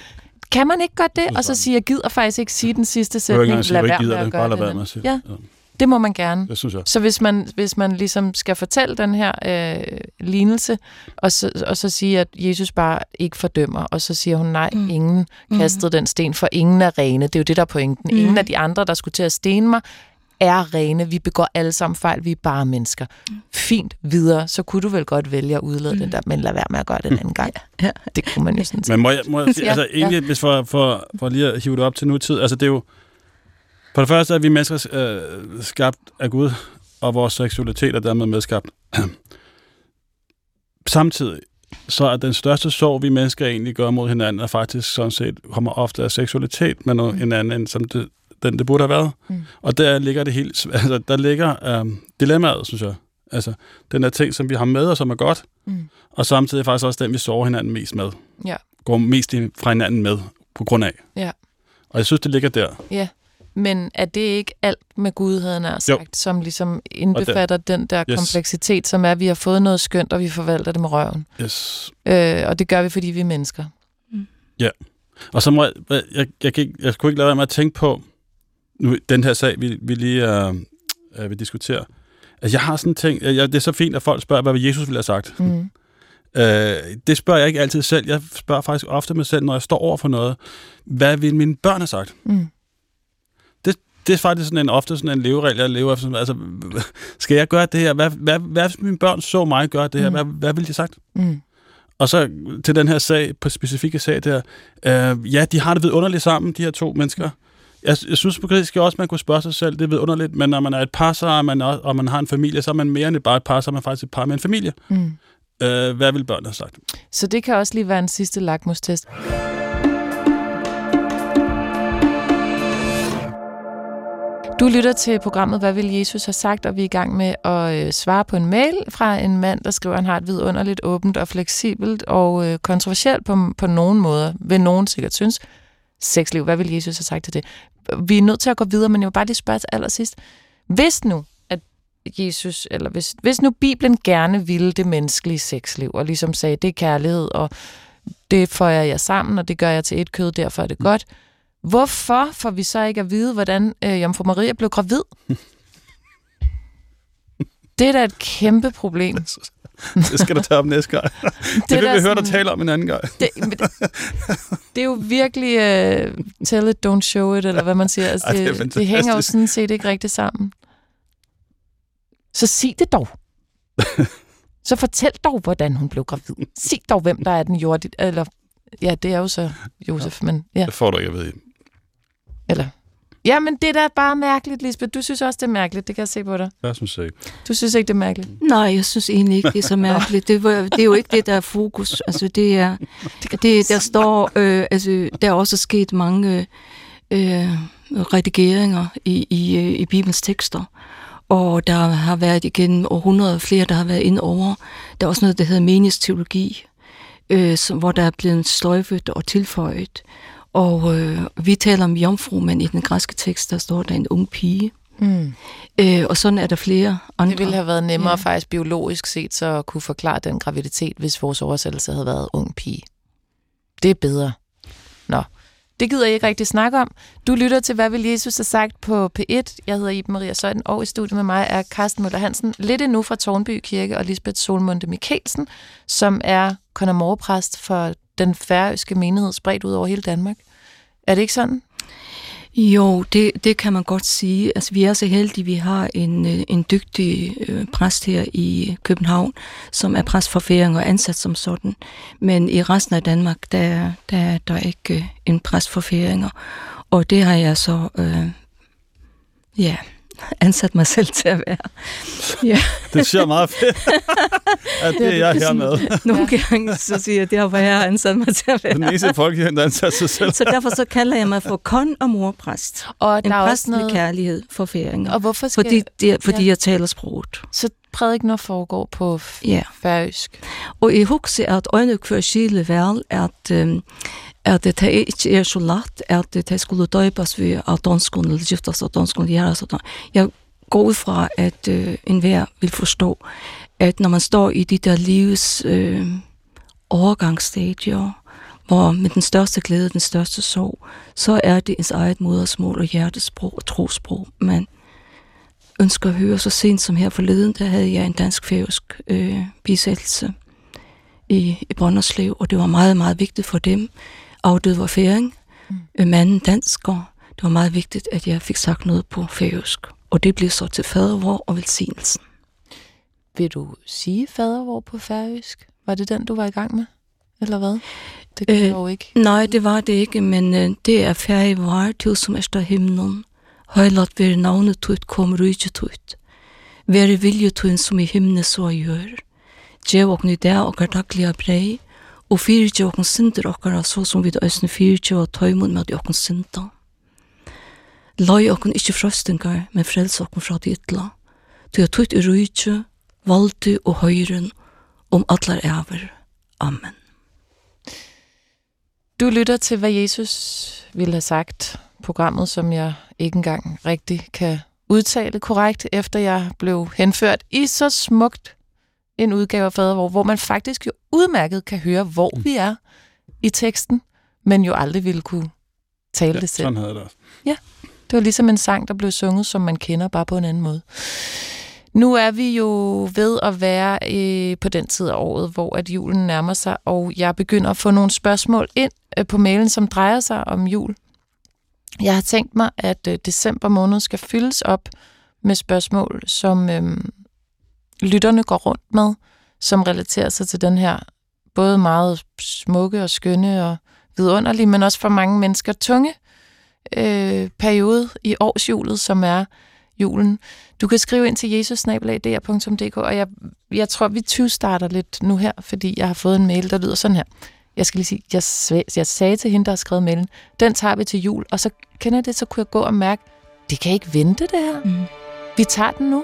kan man ikke godt det? Og så sige, jeg gider faktisk ikke sige den sidste Jeg vil ikke sætning. engang sige, at ikke gider at Bare gøre lad være med at sige Ja. Det. Ja. Må man gerne. Det synes jeg. Så hvis man, hvis man ligesom skal fortælle den her øh, lignelse, og så, og så sige, at Jesus bare ikke fordømmer, og så siger hun, nej, Mm. mm. ingen kastede den sten, for ingen er rene. Det er jo det, der er pointen. Mm. Ingen af de andre, der skulle til at stene mig, er rene. Vi begår alle sammen fejl. Vi er bare mennesker. Fint videre. Så kunne du vel godt vælge at udlede mm. den der, men lad være med at gøre det en anden gang. Ja. Det kunne man jo sådan set. Men må jeg, må jeg Ja, altså egentlig, hvis for, for, for lige at hive det op til nutid, altså det er jo, for det første er vi mennesker øh, skabt af Gud, og vores seksualitet er dermed medskabt. Samtidig, så er den største sorg, vi mennesker egentlig gør mod hinanden, er faktisk sådan set, kommer ofte af seksualitet med noget, Mm. en anden, end som det, den det burde have været. Mm. Og der ligger det helt, altså der ligger øh, dilemmaet, synes jeg. Altså, den er ting, som vi har med, og som er godt, Mm. og samtidig faktisk også den, vi sover hinanden mest med. Ja. Går mest fra hinanden med, på grund af. Ja. Og jeg synes, det ligger der. Ja, men er det ikke alt med Gud, havde han sagt, Jo. som ligesom indbefatter den der Yes. kompleksitet, som er, at vi har fået noget skønt, og vi forvalter det med røven. Yes. Øh, og det gør vi, fordi vi er mennesker. Og så må jeg, jeg, jeg, jeg, kan ikke, jeg kunne ikke lade være med at tænke på, nu, den her sag, vi, vi lige øh, øh, vil diskutere. Altså, jeg har sådan en ting, jeg, det er så fint, at folk spørger, hvad Jesus ville have sagt. Mm. Øh, det spørger jeg ikke altid selv. Jeg spørger faktisk ofte mig selv, når jeg står over for noget, hvad vil mine børn have sagt? Mm. Det er faktisk sådan en, ofte sådan en leveregel, jeg lever efter. Altså, skal jeg gøre det her? Hvad, hvad, hvad hvis mine børn så mig gøre det her? Mm. Hvad, hvad ville de sagt? Mm. Og så til den her sag, på specifikke sag der, øh, ja, de har det vidunderligt sammen, de her to mennesker. Jeg, jeg synes måske også, man kunne spørge sig selv, det er vidunderligt, men når man er et par, så er man også, og man har en familie, så er man mere end bare et par, så er man faktisk et par med en familie. Mm. Øh, hvad vil børnene have sagt? Så det kan også lige være en sidste lakmustest. Du lytter til programmet Hvad vil Jesus have sagt? Og vi er i gang med at øh, svare på en mail fra en mand, der skriver, at han har et vidunderligt, åbent og fleksibelt og øh, kontroversielt på, på nogen måder, vil nogen sikkert synes, sexliv. Hvad vil Jesus have sagt til det? Vi er nødt til at gå videre, men jeg vil bare lige spørge til allersidst. Hvis nu, at Jesus, eller hvis, hvis nu Bibelen gerne ville det menneskelige sexliv, og ligesom sagde, det er kærlighed, og det får jeg jer sammen, og det gør jeg til et kød, derfor er det godt. Hvorfor får vi så ikke at vide, hvordan øh, Jomfru Maria blev gravid? Det er da et kæmpe problem. Det skal du tage op næste gang. Det, det vil vi høre dig tale om en anden gang. Det, det, det er jo virkelig uh, tell it, don't show it, eller hvad man siger. Altså, Ej, det er det, det, hænger jo sådan set ikke rigtig sammen. Så sig det dog. Så fortæl dog, hvordan hun blev gravid. Sig dog, hvem der er den jordi... Eller, ja, det er jo så Josef, men ja. Det får du ikke at vide. Eller? Ja, men det er da bare mærkeligt, Lisbeth. Du synes også, det er mærkeligt. Det kan jeg se på dig. Jeg synes ikke. Du synes ikke, det er mærkeligt? Nej, jeg synes egentlig ikke, det er så mærkeligt. Det, var, det er jo ikke det, der er fokus. Altså, det er, det, der står, øh, altså, der er også sket mange øh, redigeringer i, i, øh, i Bibelens tekster. Og der har været igen århundreder flere, der har været ind over. Der er også noget, der hedder menighedsteologi, øh, som, hvor der er blevet sløjfet og tilføjet. Og øh, vi taler om jomfru, men i den græske tekst, der står der en ung pige. Mm. Øh, og sådan er der flere andre. Det ville have været nemmere Ja. faktisk biologisk set, så at kunne forklare den graviditet, hvis vores oversættelse havde været ung pige. Det er bedre. Nå, det gider jeg ikke rigtig snakke om. Du lytter til, hvad vil Jesus have sagt på P1. Jeg hedder Iben Maria Søjden, og i studiet med mig er Carsten Møller Hansen, lidt endnu fra Tornby Kirke, og Lisbeth Solmunde Mikkelsen, som er konamorpræst for den færøske menighed, spredt ud over hele Danmark. Er det ikke sådan? Jo, det, det kan man godt sige. Altså, vi er så heldige, vi har en, øh, en dygtig øh, præst her i København, som er præst for færing og ansat som sådan. Men i resten af Danmark, der, der er der ikke øh, en præst for færinger. Og det har jeg så øh, ja, ansat mig selv til at være. Ja, Det siger meget fedt. ja, det er jeg her med. nogle gange så siger jeg, det har jeg har ansat mig til at være. Den eneste folkekirken, der ansat sig selv. Så derfor så kalder jeg mig for kon- og morpræst. Og En der er præst også med noget... kærlighed for færinger. Og hvorfor skal... Fordi, det, fordi ja. jeg taler sproget. Så prædikener foregår på f- Ja. færøsk. Og jeg husker at øyne hver skile vel at, um, at det ikke er så lett at det skulle døybes ved at danskene eller giftes av danskene gjør sådan. Jeg går ud fra, at uh, enhver vil forstå, at når man står i de der livs uh, overgangsstadier, hvor med den største glæde, den største sorg, så er det ens eget modersmål og hjertesprog og trosprog, man ønsker at høre. Så sent som her forleden, der havde jeg en dansk-færøsk øh, bisættelse i, i Brønderslev, og det var meget, meget vigtigt for dem. Afdøde var færing, mm. manden dansker. Det var meget vigtigt, at jeg fik sagt noget på færøsk. Og det blev så til fadervor og velsignelsen. Vil du sige fadervor på færøsk? Var det den, du var i gang med? Eller hvad? Det kan Øh, øh, jo ikke. Nej, det var det ikke, men øh, det er færdig var til som er himnen. Højlat være navnet tut, kom rydje tut. Være vilje tut som i himne så gjør. Gjev okn i det okkar daglige brei, og fyrtje okn synder okkara, så som vi det øsne fyrtje og tøymon med okn synda. Lai okn ikkje frøstingar, men frels okn fra det ytla. Tu er tøyt i rujtje, valde og høyren, om um atlar æver. Amen. Du lytter til, hvad Jesus ville have sagt. Programmet, som jeg ikke engang rigtig kan udtale korrekt, efter jeg blev henført i så smukt en udgave af fadervor, hvor man faktisk jo udmærket kan høre, hvor vi er i teksten, men jo aldrig ville kunne tale Ja, det selv. sådan havde det også. Det var ligesom en sang, der blev sunget, som man kender, bare på en anden måde. Nu er vi jo ved at være øh, på den tid af året, hvor at julen nærmer sig, og jeg begynder at få nogle spørgsmål ind øh, på mailen, som drejer sig om jul. Jeg har tænkt mig, at øh, december måned skal fyldes op med spørgsmål, som øh, lytterne går rundt med, som relaterer sig til den her både meget smukke og skønne og vidunderlige, men også for mange mennesker tunge øh, periode i årsjulet, som er julen. Du kan skrive ind til jesusnabelag.dr.dk, og jeg, jeg tror, vi 20 starter lidt nu her, fordi jeg har fået en mail, der lyder sådan her. Jeg skal lige sige, jeg, jeg sagde til hende, der har skrevet mailen, den tager vi til jul, og så kender jeg det, så kunne jeg gå og mærke, det kan ikke vente det her. Mm. Vi tager den nu.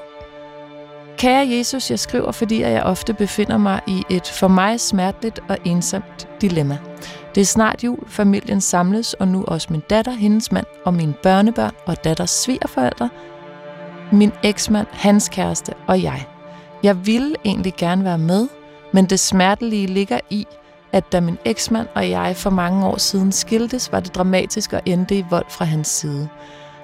Kære Jesus, jeg skriver, fordi jeg ofte befinder mig i et for mig smerteligt og ensomt dilemma. Det er snart jul, familien samles, og nu også min datter, hendes mand og mine børnebørn og datters svigerforældre, min eksmand, hans kæreste og jeg. Jeg ville egentlig gerne være med, men det smertelige ligger i, at da min eksmand og jeg for mange år siden skiltes, var det dramatisk og endte i vold fra hans side.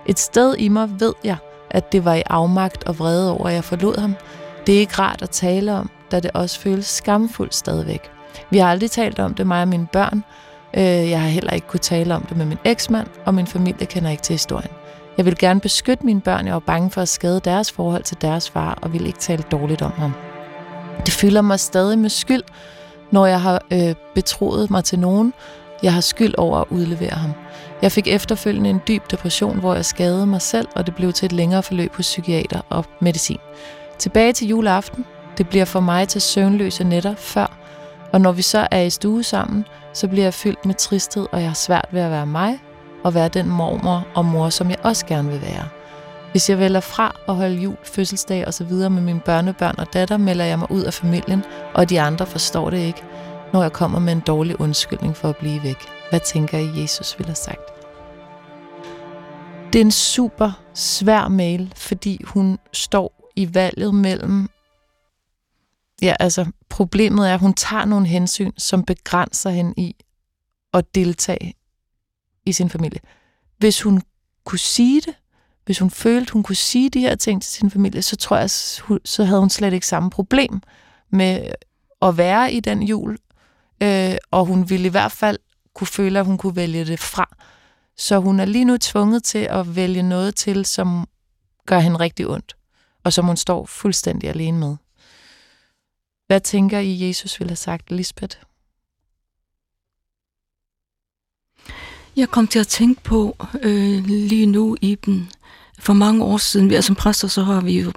Et sted i mig ved jeg, at det var i afmagt og vrede over, at jeg forlod ham. Det er ikke rart at tale om, da det også føles skamfuldt stadigvæk. Vi har aldrig talt om det, mig og mine børn. Øh, jeg har heller ikke kunne tale om det med min eksmand, og min familie kender ikke til historien. Jeg vil gerne beskytte mine børn, jeg var bange for at skade deres forhold til deres far, og vil ikke tale dårligt om ham. Det fylder mig stadig med skyld, når jeg har øh, betroet mig til nogen, Jeg har skyld over at udlevere ham. Jeg fik efterfølgende en dyb depression, hvor jeg skadede mig selv, og det blev til et længere forløb hos psykiater og medicin. Tilbage til juleaften. Det bliver for mig til søvnløse nætter før, og når vi så er i stue sammen, så bliver jeg fyldt med tristhed, og jeg har svært ved at være mig, og være den mormor og mor, som jeg også gerne vil være. Hvis jeg vælger fra at holde jul, fødselsdag osv. med mine børnebørn og datter, melder jeg mig ud af familien, og de andre forstår det ikke, når jeg kommer med en dårlig undskyldning for at blive væk. Hvad tænker I, Jesus ville have sagt? Det er en super svær mail, fordi hun står i valget mellem... Ja, altså, problemet er, at hun tager nogle hensyn, som begrænser hende i at deltage i sin familie. Hvis hun kunne sige det, hvis hun følte, hun kunne sige de her ting til sin familie, så tror jeg, så havde hun slet ikke samme problem med at være i den jul, øh, og hun ville i hvert fald kunne føle, at hun kunne vælge det fra. Så hun er lige nu tvunget til at vælge noget til, som gør hende rigtig ondt, og som hun står fuldstændig alene med. Hvad tænker I, Jesus ville have sagt, Lisbeth? Jeg kom til at tænke på øh, lige nu, Iben, for mange år siden, vi er som præster, så har vi jo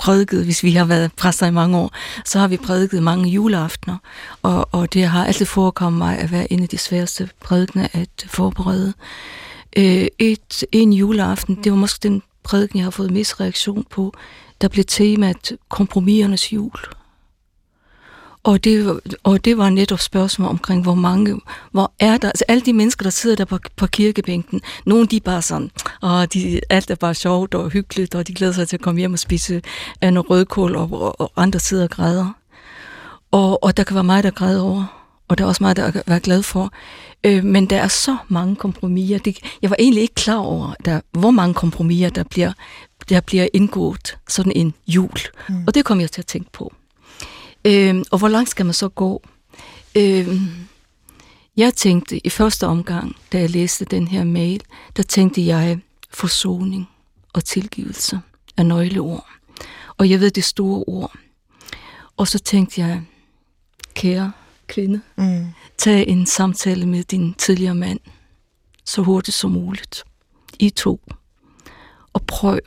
prædiket, hvis vi har været præster i mange år, så har vi prædiket mange juleaftener, og, og det har altid forekommet mig at være en af de sværeste prædikener at forberede. Øh, et, en juleaften, det var måske den prædiken, jeg har fået mest reaktion på, der blev temaet kompromisernes jul. Og det, og det var netop spørgsmål omkring, hvor mange, hvor er der, altså alle de mennesker, der sidder der på, på kirkebænken, nogle de er bare sådan, og de, alt er bare sjovt og hyggeligt, og de glæder sig til at komme hjem og spise af noget rødkål, og, og, og andre sidder og græder. Og, og der kan være mig, der græder over, og der er også mig, der er glad for. Øh, men der er så mange kompromiser. Det, jeg var egentlig ikke klar over, der, hvor mange kompromiser, der bliver, der bliver indgået sådan en jul. Mm. Og det kom jeg til at tænke på. Øh, og hvor langt skal man så gå? Øh, jeg tænkte i første omgang, da jeg læste den her mail, der tænkte jeg forsoning og tilgivelse af nøgleord. Og jeg ved det store ord. Og så tænkte jeg, kære kvinde, mm. tag en samtale med din tidligere mand, så hurtigt som muligt. I to. Og prøv,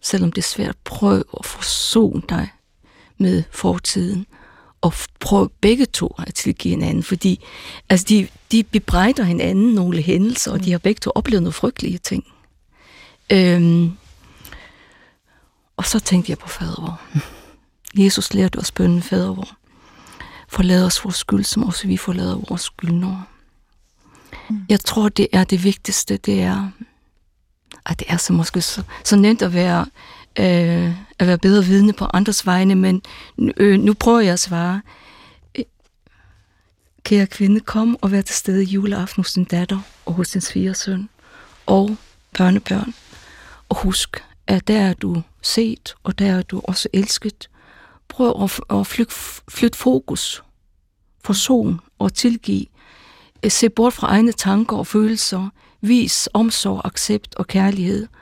selvom det er svært, prøv at forsone dig med fortiden, og prøv begge to at tilgive hinanden, fordi altså de, de bebrejder hinanden nogle hændelser, og de har begge to oplevet nogle frygtelige ting. Øhm, og så tænkte jeg på fadervor. Jesus lærte os bønnen fadervor. Forlad os vores skyld, som også vi forlader vores skyldnere. Mm. Jeg tror, det er det vigtigste, det er, at det er så måske så, så nemt at være øh, at være bedre vidne på andres vegne, men øh, nu prøver jeg at svare. Øh, kære kvinde, kom og vær til stede juleaften hos din datter og hos din svigersøn og børnebørn. Og husk, at der er du set, og der er du også elsket. Prøv at, at flytte, flyt fokus, forson og tilgive. Øh, se bort fra egne tanker og følelser. Vis omsorg, accept og kærlighed –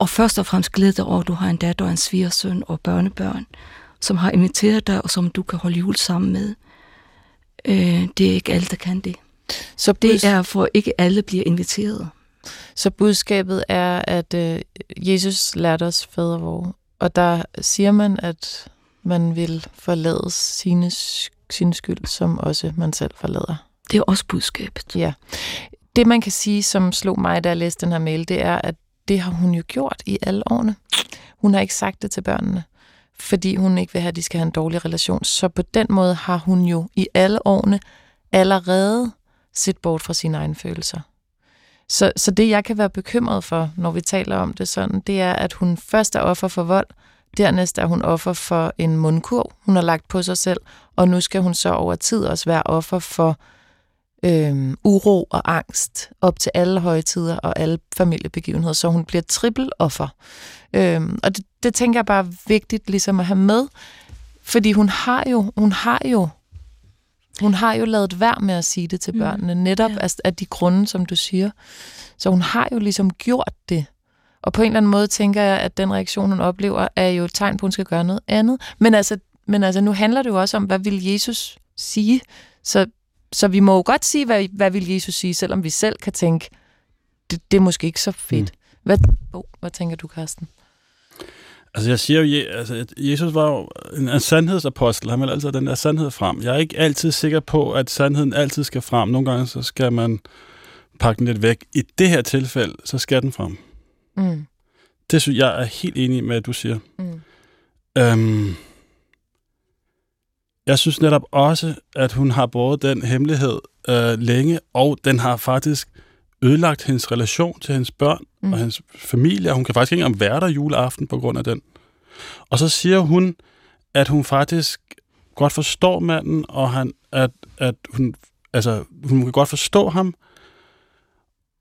og først og fremmest glæde dig over, at du har en datter og en svigersøn og børnebørn, som har inviteret dig, og som du kan holde jul sammen med. Øh, det er ikke alle, der kan det. Så det er for ikke alle bliver inviteret. Så budskabet er, at øh, Jesus lærte os fadervor, og der siger man, at man vil forlade sine, sin skyld, som også man selv forlader. Det er også budskabet. Ja. Det man kan sige, som slog mig, da jeg læste den her mail, det er, at det har hun jo gjort i alle årene. Hun har ikke sagt det til børnene, fordi hun ikke vil have, at de skal have en dårlig relation. Så på den måde har hun jo i alle årene allerede set bort fra sine egne følelser. Så, så det, jeg kan være bekymret for, når vi taler om det sådan, det er, at hun først er offer for vold, dernæst er hun offer for en mundkurv, hun har lagt på sig selv, og nu skal hun så over tid også være offer for øh, uro og angst op til alle højtider og alle familiebegivenheder, så hun bliver trippeloffer. Øh, og det, det tænker jeg bare er vigtigt ligesom at have med, fordi hun har jo, hun har jo hun har jo lavet værd med at sige det til mm. børnene, mm, netop ja. af, af de grunde, som du siger. Så hun har jo ligesom gjort det. Og på en eller anden måde tænker jeg, at den reaktion, hun oplever, er jo et tegn på, at hun skal gøre noget andet. Men altså, men altså nu handler det jo også om, hvad vil Jesus sige? Så så vi må jo godt sige, hvad, hvad vil Jesus sige, selvom vi selv kan tænke, det, det er måske ikke så fedt. Mm. Hvad, oh, hvad tænker du, Karsten? Altså, jeg siger jo, altså, at Jesus var jo en, en sandhedsapostel. Han vil altid den der sandhed frem. Jeg er ikke altid sikker på, at sandheden altid skal frem. Nogle gange, så skal man pakke den lidt væk. I det her tilfælde, så skal den frem. Mm. Det synes jeg er helt enig med, at du siger. Mm. Øhm, jeg synes netop også, at hun har båret den hemmelighed øh, længe, og den har faktisk ødelagt hendes relation til hendes børn mm. og hendes familie. Hun kan faktisk ikke engang være der juleaften på grund af den. Og så siger hun, at hun faktisk godt forstår manden, og han, at, at hun, altså, hun kan godt forstå ham,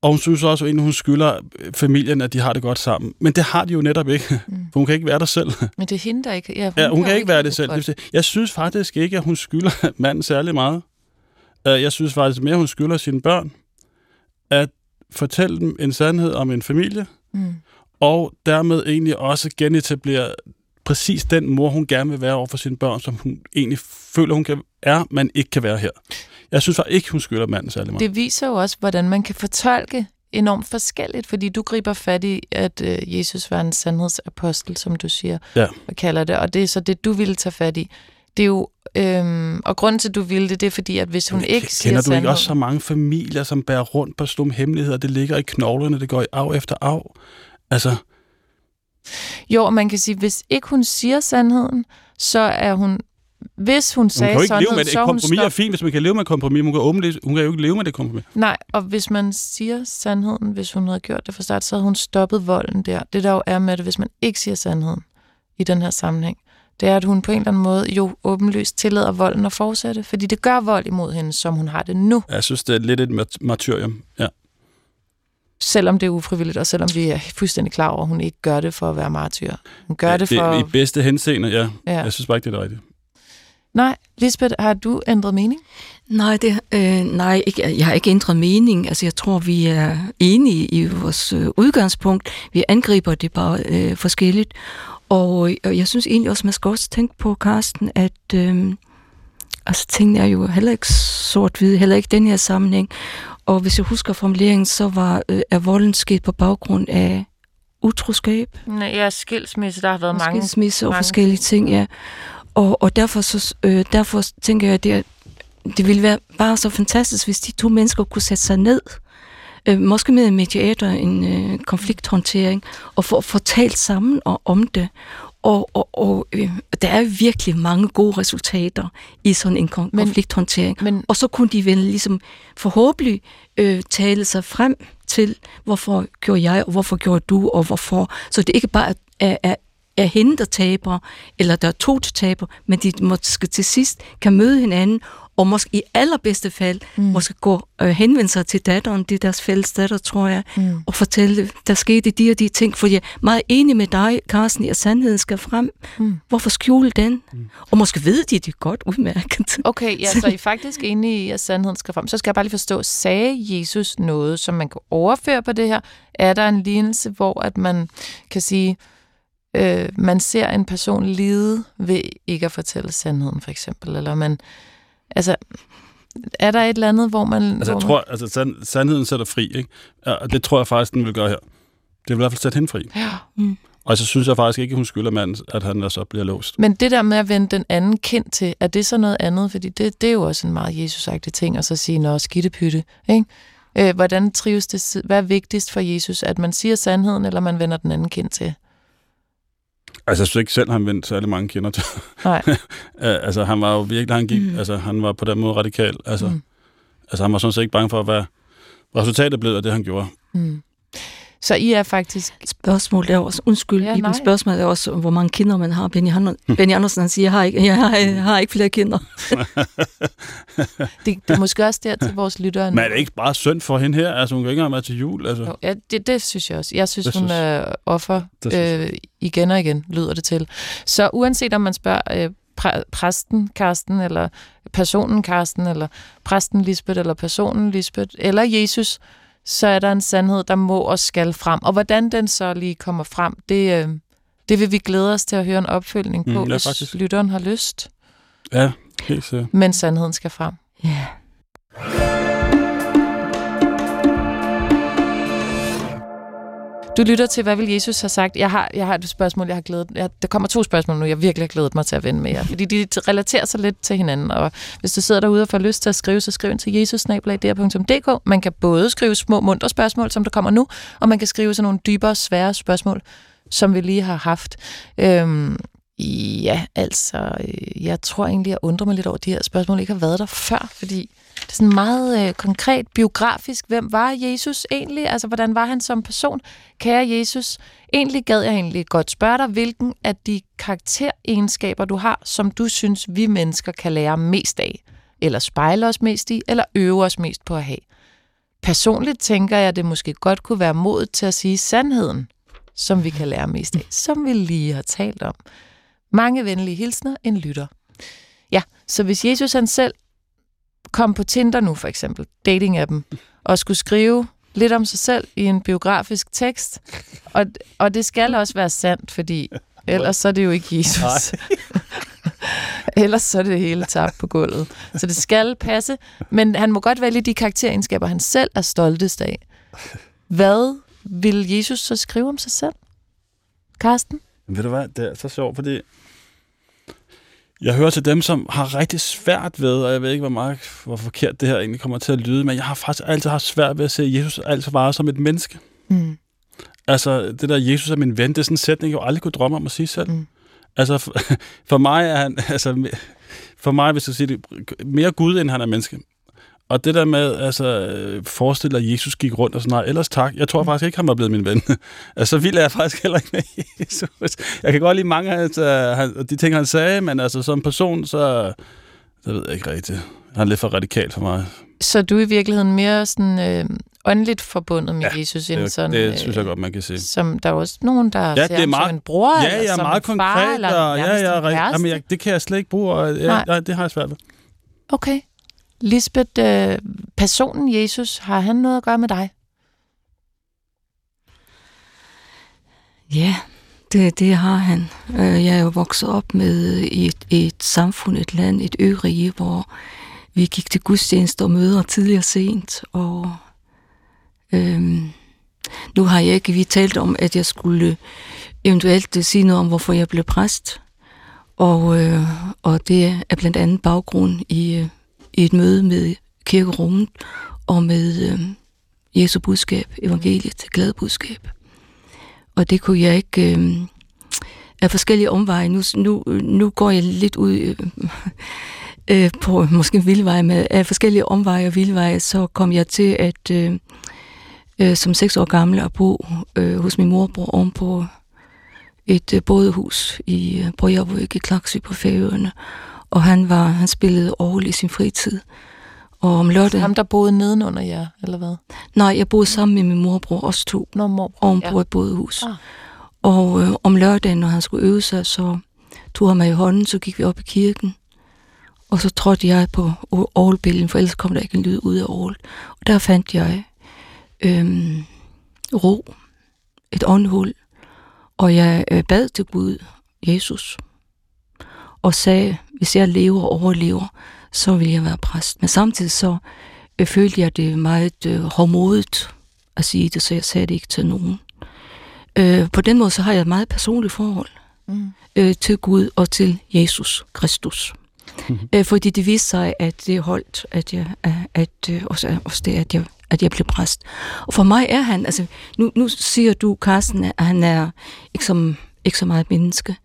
og hun synes også, at hun skylder familien, at de har det godt sammen. Men det har de jo netop ikke, mm. for hun kan ikke være der selv. Men det hindrer ikke. Ja, hun, ja, hun kan ikke være det selv. Godt. Jeg synes faktisk ikke, at hun skylder manden særlig meget. Øh, jeg synes faktisk mere, at hun skylder sine børn at fortælle dem en sandhed om en familie, mm. og dermed egentlig også genetablere præcis den mor, hun gerne vil være over for sine børn, som hun egentlig føler, hun kan, er, men ikke kan være her. Jeg synes faktisk ikke, hun skylder manden særlig meget. Det viser jo også, hvordan man kan fortolke enormt forskelligt, fordi du griber fat i, at øh, Jesus var en sandhedsapostel, som du siger, ja. og kalder det, og det er så det, du ville tage fat i. Det er jo, øhm, og grunden til, at du ville det, det er fordi, at hvis hun Men, ikke siger Kender du ikke også så mange familier, som bærer rundt på stumme hemmeligheder? Det ligger i knoglerne, det går i af efter af. Altså... Jo, og man kan sige, hvis ikke hun siger sandheden, så er hun hvis hun sagde hun kan jo ikke leve med det. Et kompromis er fint, hvis man kan leve med et kompromis. Hun kan, åbenligt, hun kan jo ikke leve med det kompromis. Nej, og hvis man siger sandheden, hvis hun havde gjort det for start, så havde hun stoppet volden der. Det der jo er med det, hvis man ikke siger sandheden i den her sammenhæng, det er, at hun på en eller anden måde jo åbenlyst tillader volden at fortsætte, fordi det gør vold imod hende, som hun har det nu. Jeg synes, det er lidt et martyrium, ja. Selvom det er ufrivilligt, og selvom vi er fuldstændig klar over, at hun ikke gør det for at være martyr. Hun gør ja, det for... Det, I bedste henseende, ja. ja. Jeg synes bare ikke, det er rigtigt. Nej, Lisbeth, har du ændret mening? Nej, det, øh, nej ikke, jeg har ikke ændret mening. Altså, jeg tror, vi er enige i vores øh, udgangspunkt. Vi angriber det bare øh, forskelligt. Og, og jeg synes egentlig også, man skal også tænke på, Karsten, at øh, altså, tingene er jo heller ikke sort-hvide, heller ikke den her sammenhæng. Og hvis jeg husker formuleringen, så var øh, er volden sket på baggrund af utroskab. Nej, ja, skilsmisse, der har været og mange... Skilsmisse og mange forskellige ting, ja. Og, og derfor, så, øh, derfor tænker jeg, at det, det ville være bare så fantastisk, hvis de to mennesker kunne sætte sig ned, øh, måske med en mediator, en øh, konflikthåndtering, og få, få talt sammen og, om det. Og, og, og øh, der er virkelig mange gode resultater i sådan en kon- men, konflikthåndtering. Men, og så kunne de vel ligesom forhåbentlig øh, tale sig frem til, hvorfor gjorde jeg, og hvorfor gjorde du, og hvorfor. Så det ikke bare er, er er hende, der taber, eller der er to, der taber, men de måske til sidst kan møde hinanden, og måske i allerbedste fald mm. måske gå øh, henvende sig til datteren, det er deres fælles datter, tror jeg, mm. og fortælle, der skete de og de ting, for jeg er meget enig med dig, Carsten, at sandheden skal frem. Mm. Hvorfor skjule den? Mm. Og måske ved de det godt udmærket. Okay, ja, så I er faktisk enige i, at sandheden skal frem. Så skal jeg bare lige forstå, sagde Jesus noget, som man kan overføre på det her? Er der en lignelse, hvor at man kan sige, øh, man ser en person lide ved ikke at fortælle sandheden, for eksempel. Eller man, altså, er der et eller andet, hvor man... Altså, jeg tror, altså, sand, sandheden sætter fri, ikke? Og det tror jeg faktisk, den vil gøre her. Det vil i hvert fald sætte hende fri. Ja. Mm. Og så synes jeg faktisk ikke, at hun skylder manden, at han så bliver låst. Men det der med at vende den anden kendt til, er det så noget andet? Fordi det, det er jo også en meget Jesusagtig ting, at så sige, nå, skittepytte, ikke? Øh, hvordan trives det? Hvad er vigtigst for Jesus? At man siger sandheden, eller man vender den anden kendt til? Altså, jeg synes ikke selv, han vendte særlig mange kender til. Nej. altså, han var jo virkelig, han gik, mm. altså, han var på den måde radikal. Altså, mm. altså han var sådan set ikke bange for, hvad resultatet blev af det, han gjorde. Mm. Så I er faktisk... Spørgsmålet er også, undskyld, ja, Iben, spørgsmålet er også, hvor mange kinder man har. Benny, Han, Benny Andersen han siger, jeg har ikke, jeg har, jeg har ikke flere kinder. det, det er måske også der til vores lyttere. Men er det ikke bare synd for hende her? Altså, hun kan ikke engang være til jul. Altså. Jo, ja, det, det synes jeg også. Jeg synes, det hun synes, er offer øh, igen og igen, lyder det til. Så uanset om man spørger øh, præ- præsten Karsten, eller personen Karsten, eller præsten Lisbeth, eller personen Lisbeth, eller Jesus, så er der en sandhed, der må og skal frem. Og hvordan den så lige kommer frem, det, øh, det vil vi glæde os til at høre en opfølgning på, mm, ja, hvis faktisk. lytteren har lyst. Ja, helt sikkert. Men sandheden skal frem. Ja. Du lytter til, hvad vil Jesus have sagt? Jeg har, jeg har et spørgsmål, jeg har glædet jeg, Der kommer to spørgsmål nu, jeg virkelig har glædet mig til at vende med jer, fordi de relaterer sig lidt til hinanden. Og hvis du sidder derude og får lyst til at skrive, så skriv ind til jesusnablag.dk. Man kan både skrive små mundre spørgsmål, som der kommer nu, og man kan skrive sådan nogle dybere, svære spørgsmål, som vi lige har haft. Øhm, ja, altså, øh, jeg tror egentlig, jeg undrer mig lidt over, at de her spørgsmål ikke har været der før, fordi det er sådan meget øh, konkret biografisk. Hvem var Jesus egentlig? Altså, hvordan var han som person? Kære Jesus, egentlig gad jeg egentlig godt spørge dig, hvilken af de karakteregenskaber, du har, som du synes, vi mennesker kan lære mest af, eller spejle os mest i, eller øve os mest på at have. Personligt tænker jeg, at det måske godt kunne være modet til at sige sandheden, som vi kan lære mest af, som vi lige har talt om. Mange venlige hilsner, en lytter. Ja, så hvis Jesus han selv kom på Tinder nu for eksempel, dating-appen, og skulle skrive lidt om sig selv i en biografisk tekst, og, og det skal også være sandt, fordi ellers så er det jo ikke Jesus. ellers så er det hele tabt på gulvet. Så det skal passe, men han må godt vælge de karakteregenskaber, han selv er stoltest af. Hvad vil Jesus så skrive om sig selv? Karsten? Ved du hvad, det er så sjovt, fordi jeg hører til dem, som har rigtig svært ved, og jeg ved ikke, hvor, meget, hvor forkert det her egentlig kommer til at lyde, men jeg har faktisk altid haft svært ved at se Jesus altid bare som et menneske. Mm. Altså, det der, Jesus er min ven, det er sådan en sætning, jeg aldrig kunne drømme om at sige selv. Mm. Altså, for, for mig er han, altså, for mig, hvis jeg siger det, mere Gud, end han er menneske. Og det der med, altså, forestille at Jesus gik rundt og sådan noget, ellers tak. Jeg tror faktisk ikke, han var blevet min ven. altså, så vild er jeg faktisk heller ikke med Jesus. Jeg kan godt lide mange af altså, de ting, han sagde, men altså, som person, så, det ved jeg ikke rigtigt. Han er lidt for radikal for mig. Så du er i virkeligheden mere sådan øh, åndeligt forbundet med ja, Jesus end det, sådan... det synes jeg godt, man kan sige. Som der er også nogen, der ja, ser det er meget, som en bror, ja, eller jeg er som meget en konkret, far, eller og, ja, ja, ja, jamen, jeg, det kan jeg slet ikke bruge, og ja, ja, det har jeg svært ved. Okay. Lisbeth, øh, personen Jesus, har han noget at gøre med dig? Ja, det, det har han. Øh, jeg er jo vokset op med i et, et samfund, et land, et ørige, hvor vi gik til gudstjenester og møder tidligere sent, og øhm, nu har jeg ikke, vi talt om, at jeg skulle eventuelt sige noget om, hvorfor jeg blev præst, og, øh, og det er blandt andet baggrund i, øh, i et møde med kirkerummet og med øh, Jesu budskab, evangeliet, glad budskab. Og det kunne jeg ikke... Øh, af forskellige omveje. Nu, nu, nu går jeg lidt ud øh, øh, på måske en vildvej med af forskellige omveje og vildveje, så kom jeg til at øh, øh, som seks år gammel at bo øh, hos min morbror om på et øh, bådehus i øh, Brøjavøk i Klaksø på Færøerne og han var han spillede Aarhus i sin fritid. Og om lørdagen... Ham, der boede nedenunder jer, eller hvad? Nej, jeg boede sammen med min morbror, os to. Nå, morbror. Ovenpå ja. et bådehus. Ah. Og øh, om lørdagen, når han skulle øve sig, så tog han mig i hånden, så gik vi op i kirken. Og så trådte jeg på Aarhus-billedet, for ellers kom der ikke en lyd ud af Aarhus. Og der fandt jeg øhm, ro, et åndhul, og jeg øh, bad til Gud, Jesus, og sagde, hvis jeg lever og overlever, så vil jeg være præst. Men samtidig så øh, følte jeg det meget øh, hårdmodigt at sige det, så jeg sagde det ikke til nogen. Øh, på den måde så har jeg et meget personligt forhold mm. øh, til Gud og til Jesus Kristus. Mm-hmm. Øh, fordi det viste sig, at det holdt, at jeg, at, øh, også, også det, at jeg, at jeg blev præst. Og for mig er han, altså nu, nu siger du, Carsten, at han er ikke, som, ikke så meget menneske.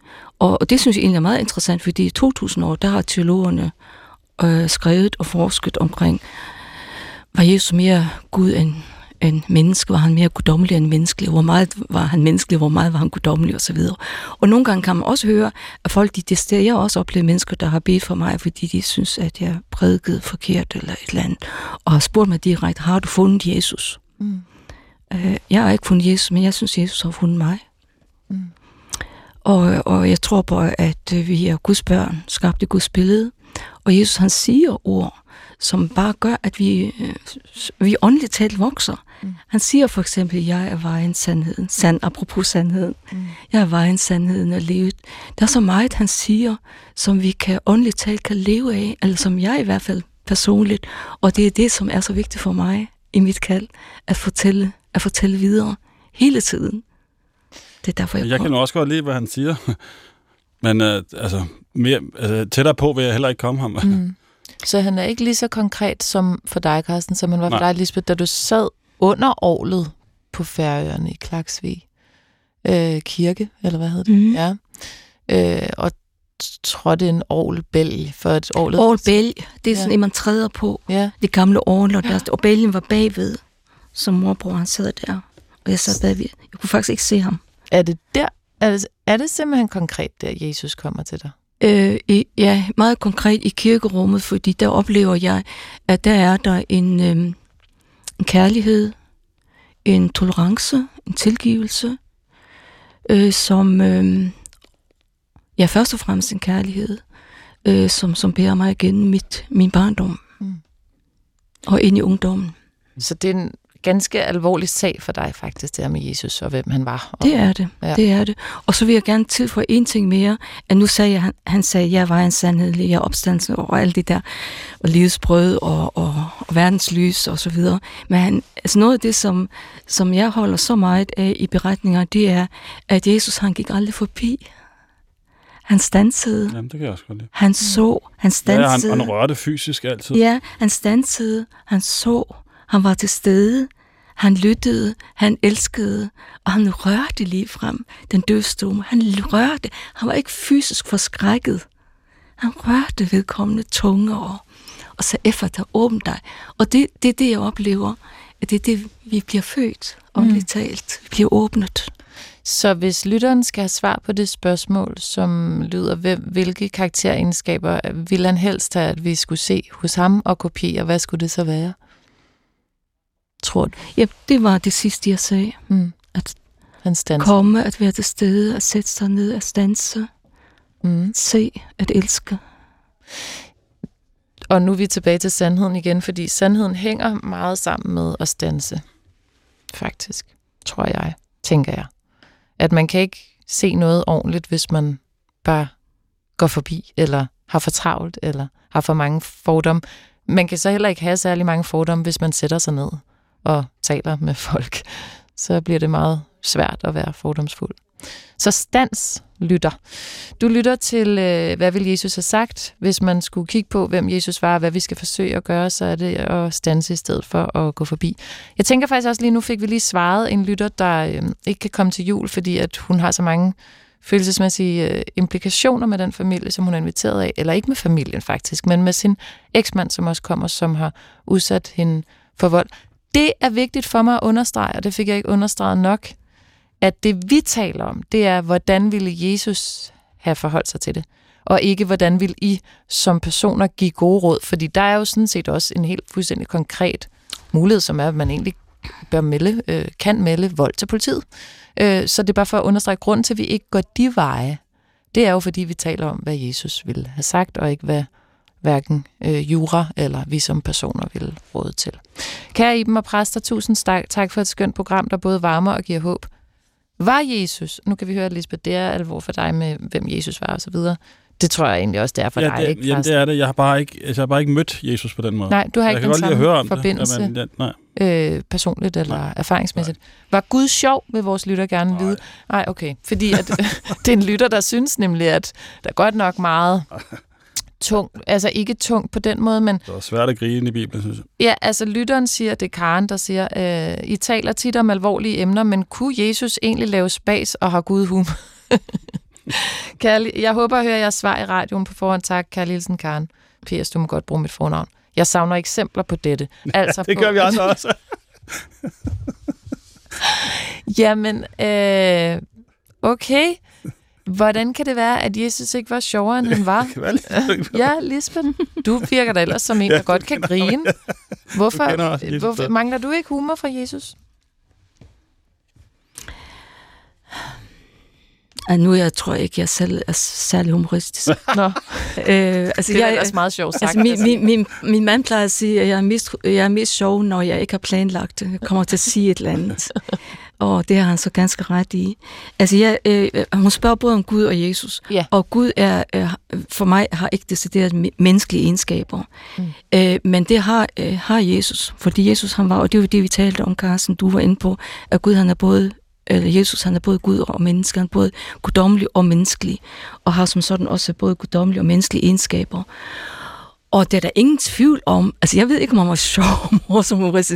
Og, og det synes jeg egentlig er meget interessant, fordi i 2000 år, der har teologerne øh, skrevet og forsket omkring, var Jesus mere Gud end, end menneske? Var han mere guddommelig end menneskelig? Hvor meget var han menneskelig? Hvor meget var han guddommelig? Og så videre. Og nogle gange kan man også høre, at folk, de, det steder, jeg også oplevet mennesker, der har bedt for mig, fordi de synes, at jeg prædikede forkert eller et eller andet, og har spurgt mig direkte, har du fundet Jesus? Mm. Øh, jeg har ikke fundet Jesus, men jeg synes, Jesus har fundet mig. Mm. Og, og jeg tror på, at øh, vi er Guds børn, skabt i Guds billede. Og Jesus han siger ord, som bare gør, at vi, øh, vi åndeligt talt vokser. Mm. Han siger for eksempel, jeg er vejen sandheden. Sand, apropos sandheden. Mm. Jeg er vejen sandheden og livet. Der er så meget, han siger, som vi kan åndeligt talt kan leve af, eller som jeg i hvert fald personligt. Og det er det, som er så vigtigt for mig i mit kald, at fortælle, at fortælle videre hele tiden. Det er derfor, jeg, Jeg kan nu også godt lide, hvad han siger. Men uh, altså, mere, altså, tættere på vil jeg heller ikke komme ham. Mm. Så han er ikke lige så konkret som for dig, Carsten, som han var for Nej. dig, Lisbeth, da du sad under året på Færøerne i Klaksvig øh, kirke, eller hvad hedder det? Mhm. Ja. Øh, og trådte en orgelbælg for et orglet. Orl bælg, det er sådan Ja. en, man træder på. Ja. Det gamle orl, og, der, og bælgen var bagved, som morbror han sad der. Og jeg sad bagved. Jeg kunne faktisk ikke se ham. Er det der? Er det, er det simpelthen konkret, der Jesus kommer til dig? Øh, i, ja, meget konkret i kirkerummet, fordi der oplever jeg, at der er der en, øh, en kærlighed, en tolerance, en tilgivelse, øh, som, øh, ja, først og fremmest en kærlighed, øh, som, som bærer mig igennem mit, min barndom Mm. og ind i ungdommen. Så det er en ganske alvorlig sag for dig faktisk, det her med Jesus og hvem han var. Og, Det er det, Ja. det er det. Og så vil jeg gerne tilføje en ting mere, at nu sagde jeg, han, han sagde, jeg var en sandhed, jeg er opstandelse og alt det der, og livets brød og, og, og verdens lys og så videre. Men han, altså noget af det, som, som jeg holder så meget af i beretninger, det er, at Jesus han gik aldrig forbi. Han stansede, Jamen, det kan jeg også godt lide. han så, han Ja, han, stansede. han rørte fysisk altid. Ja, han stansede, han så, han var til stede, han lyttede, han elskede, og han rørte lige frem den døvstumme. Han rørte, han var ikke fysisk forskrækket. Han rørte vedkommende tunge og, og sagde efter åbn dig. Og det, det er det, jeg oplever, at det er det, vi bliver født, åndeligt talt. Vi bliver åbnet. Så hvis lytteren skal have svar på det spørgsmål, som lyder, hvem, hvilke karakteregenskaber vil han helst have, at vi skulle se hos ham og kopiere, hvad skulle det så være? Tror? Ja, det var det sidste, jeg sagde. Mm. At Han komme, at være til stede, at sætte sig ned, at stanse, Mm. se, at elske. Og nu er vi tilbage til sandheden igen, fordi sandheden hænger meget sammen med at stanse. Faktisk, tror jeg, tænker jeg. At man kan ikke se noget ordentligt, hvis man bare går forbi, eller har for travlt, eller har for mange fordomme. Man kan så heller ikke have særlig mange fordomme, hvis man sætter sig ned og taler med folk. Så bliver det meget svært at være fordomsfuld. Så stans lytter. Du lytter til, øh, hvad vil Jesus have sagt? Hvis man skulle kigge på, hvem Jesus var, og hvad vi skal forsøge at gøre, så er det at stanse i stedet for at gå forbi. Jeg tænker faktisk også lige nu, fik vi lige svaret en lytter, der øh, ikke kan komme til jul, fordi at hun har så mange følelsesmæssige øh, implikationer med den familie, som hun er inviteret af. Eller ikke med familien faktisk, men med sin eksmand, som også kommer, som har udsat hende for vold. Det er vigtigt for mig at understrege, og det fik jeg ikke understreget nok, at det vi taler om, det er, hvordan ville Jesus have forholdt sig til det, og ikke hvordan vil I som personer give gode råd, fordi der er jo sådan set også en helt fuldstændig konkret mulighed, som er, at man egentlig bør melde, øh, kan melde vold til politiet. Øh, så det er bare for at understrege, grund til, at vi ikke går de veje, det er jo fordi, vi taler om, hvad Jesus ville have sagt, og ikke hvad hverken øh, jura eller vi som personer ville råde til. Kære Iben og præster, tusind tak, tak for et skønt program, der både varmer og giver håb. Var Jesus, nu kan vi høre, Lisbeth, det er alvor for dig med, hvem Jesus var og så videre. Det tror jeg egentlig også, det er for ja, dig, det, ikke? jamen, det er det. Jeg har bare ikke, altså, jeg har bare ikke mødt Jesus på den måde. Nej, du har jeg ikke den samme høre om forbindelse det. Jamen, ja, nej. øh, personligt eller Nej. erfaringsmæssigt. Var Gud sjov, vil vores lytter gerne Nej. vide? Nej, okay. Fordi at, det er en lytter, der synes nemlig, at der er godt nok meget tung, altså ikke tung på den måde, men Det var svært at grine i Bibelen, synes jeg. ja, altså lytteren siger, det er Karen, der siger, øh, I taler tit om alvorlige emner, men kunne Jesus egentlig lave spas og har Gud humor? Kærlig, jeg håber at høre jeres svar i radioen på forhånd. Tak, Kærlig Hilsen Karen. P.S. Du må godt bruge mit fornavn. Jeg savner eksempler på dette. Altså Det på, gør vi altså også. Jamen, øh, okay. Hvordan kan det være, at Jesus ikke var sjovere, end han var? Det kan være lidt. Ja, Lisbeth, du virker da ellers som en, der godt kan grine. Hvorfor, Jesus hvorfor mangler du ikke humor fra Jesus? Ej, nu jeg tror ikke, jeg selv er særlig humoristisk. Nå, øh, altså, det er jeg, ellers meget sjovt sagt. Altså, min, min, min, min mand plejer at sige, at jeg er, mest, jeg er mest sjov, når jeg ikke har planlagt det. Jeg kommer til at sige et eller andet. Og det har han så ganske ret i. Altså, jeg, øh, hun spørger både om Gud og Jesus. Ja. Og Gud er, øh, for mig har ikke decideret me- menneskelige egenskaber. Mm. Øh, men det har, øh, har Jesus. Fordi Jesus han var, og det var det, vi talte om, Carsten, du var inde på, at Gud han er både eller Jesus, han er både Gud og menneske, han er både guddommelig og menneskelig, og har som sådan også både guddommelige og menneskelige egenskaber. Og det er der ingen tvivl om, altså jeg ved ikke, om han var sjov morsom humorist,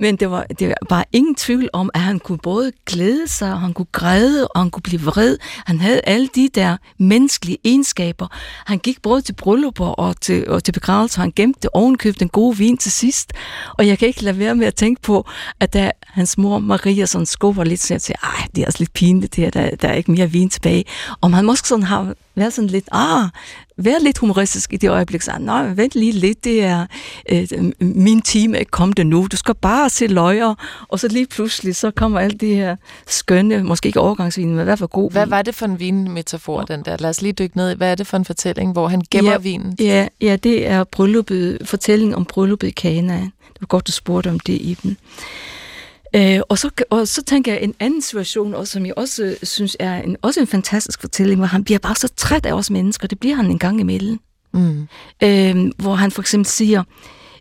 men det var, det var bare ingen tvivl om, at han kunne både glæde sig, og han kunne græde, og han kunne blive vred. Han havde alle de der menneskelige egenskaber. Han gik både til bryllupper og til, og til begravelser, han gemte ovenkøbt den gode vin til sidst. Og jeg kan ikke lade være med at tænke på, at da hans mor Maria sådan skubber lidt, så jeg siger, ej, det er også lidt pinligt, det her, der, der er ikke mere vin tilbage. Om han måske sådan har været sådan lidt, ah, være lidt humoristisk i det øjeblik, så nej, vent lige lidt, det er øh, min time er ikke kommet endnu, du skal bare se løjer, og så lige pludselig, så kommer alt det her skønne, måske ikke overgangsvin, men i hvert fald god Hvad var det for en vinmetafor, den der? Lad os lige dykke ned i, hvad er det for en fortælling, hvor han gemmer ja, vinen? Ja, ja, det er brylluppet, fortælling om brylluppet i Kana. Det var godt, du spurgte om det i den. Øh, og, så, og så tænker jeg en anden situation, også, som jeg også synes er en, også en fantastisk fortælling, hvor han bliver bare så træt af os mennesker. Det bliver han en gang imellem. Mm. Øh, hvor han for eksempel siger,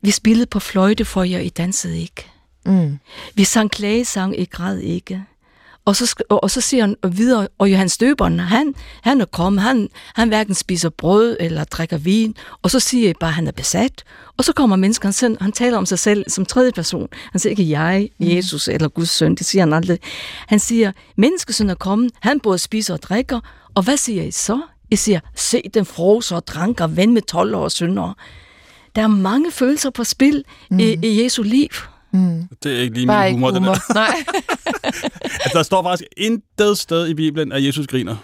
vi spillede på fløjte for jer, I dansede ikke. Mm. Vi sang klagesang, I græd ikke. Og så, og, så siger han videre, og Johannes Døberen, han, han er kommet, han, han hverken spiser brød eller drikker vin, og så siger jeg bare, at han er besat. Og så kommer mennesker, han, han taler om sig selv som tredje person. Han siger ikke jeg, Jesus eller Guds søn, det siger han aldrig. Han siger, menneskesøn er kommet, han både spiser og drikker, og hvad siger I så? I siger, se den froser og dranker, ven med 12 år syndere. Der er mange følelser på spil mm. i, i Jesu liv. Mm. Det er ikke lige Bare min humor, det humor. der. Nej. Altså, der står faktisk intet sted i Bibelen, at Jesus griner.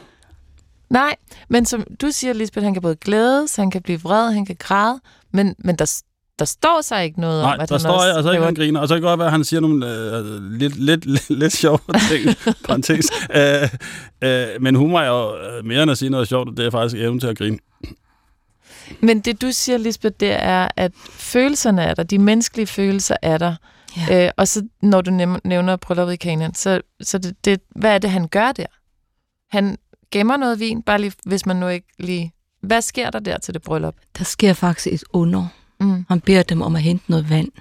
Nej, men som du siger, Lisbeth, han kan både glædes, han kan blive vred, han kan græde, men, men der, der står så ikke noget Nej, om, at der han står også altså ikke, han griner. Og så kan det godt være, at han siger nogle øh, lidt, lidt, lidt, lidt sjove ting, parentes. Øh, øh, men humor er jo øh, mere end at sige noget sjovt, det er faktisk evnen til at grine. Men det du siger, Lisbeth, det er, at følelserne er der, de menneskelige følelser er der. Ja. Øh, og så når du nævner, brylluppet i Kanaan, så, så det, det, hvad er det, han gør der? Han gemmer noget vin, bare lige, hvis man nu ikke lige... Hvad sker der der til det bryllup? Der sker faktisk et under. Mm. Han beder dem om at hente noget vand.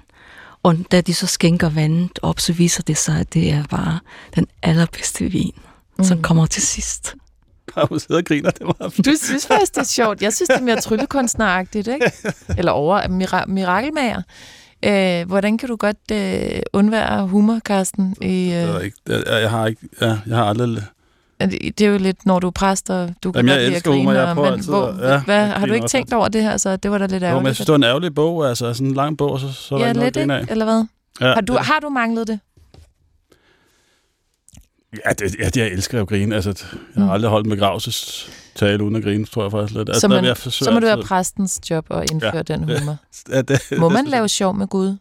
Og da de så skænker vandet op, så viser det sig, at det er bare den allerbedste vin, mm. som kommer til sidst. Bare hun sidder og griner, det var Du synes faktisk, det er sjovt. Jeg synes, det er mere tryllekunstneragtigt, ikke? Eller over mira- mirakelmager. Øh, hvordan kan du godt øh, undvære humor, Karsten? I, øh, ikke, jeg, jeg har ikke, ja, jeg har aldrig... det er jo lidt, når du er præst, og du kan Jamen, jeg elsker humor. grine. Jeg og- prøver men altid hvor, ja, hvad, jeg har du ikke tænkt over det her? Så det var da lidt Jo, ærgerligt. men jeg synes, det var en ærgerlig bog, altså sådan en lang bog, så, så er der ja, ikke noget lidt, ikke? af. Eller hvad? Ja, Har du, det- har du manglet det? Ja, det, ja, det jeg elsker jo at grine. Altså, jeg har Mm. aldrig holdt en begravelsestale uden at grine, tror jeg faktisk lidt. Altså, Så, der man, vil jeg forsøge så må det være præstens job at indføre Ja, den det- humor. Ja, det, Må det man synes lave sjov med Gud?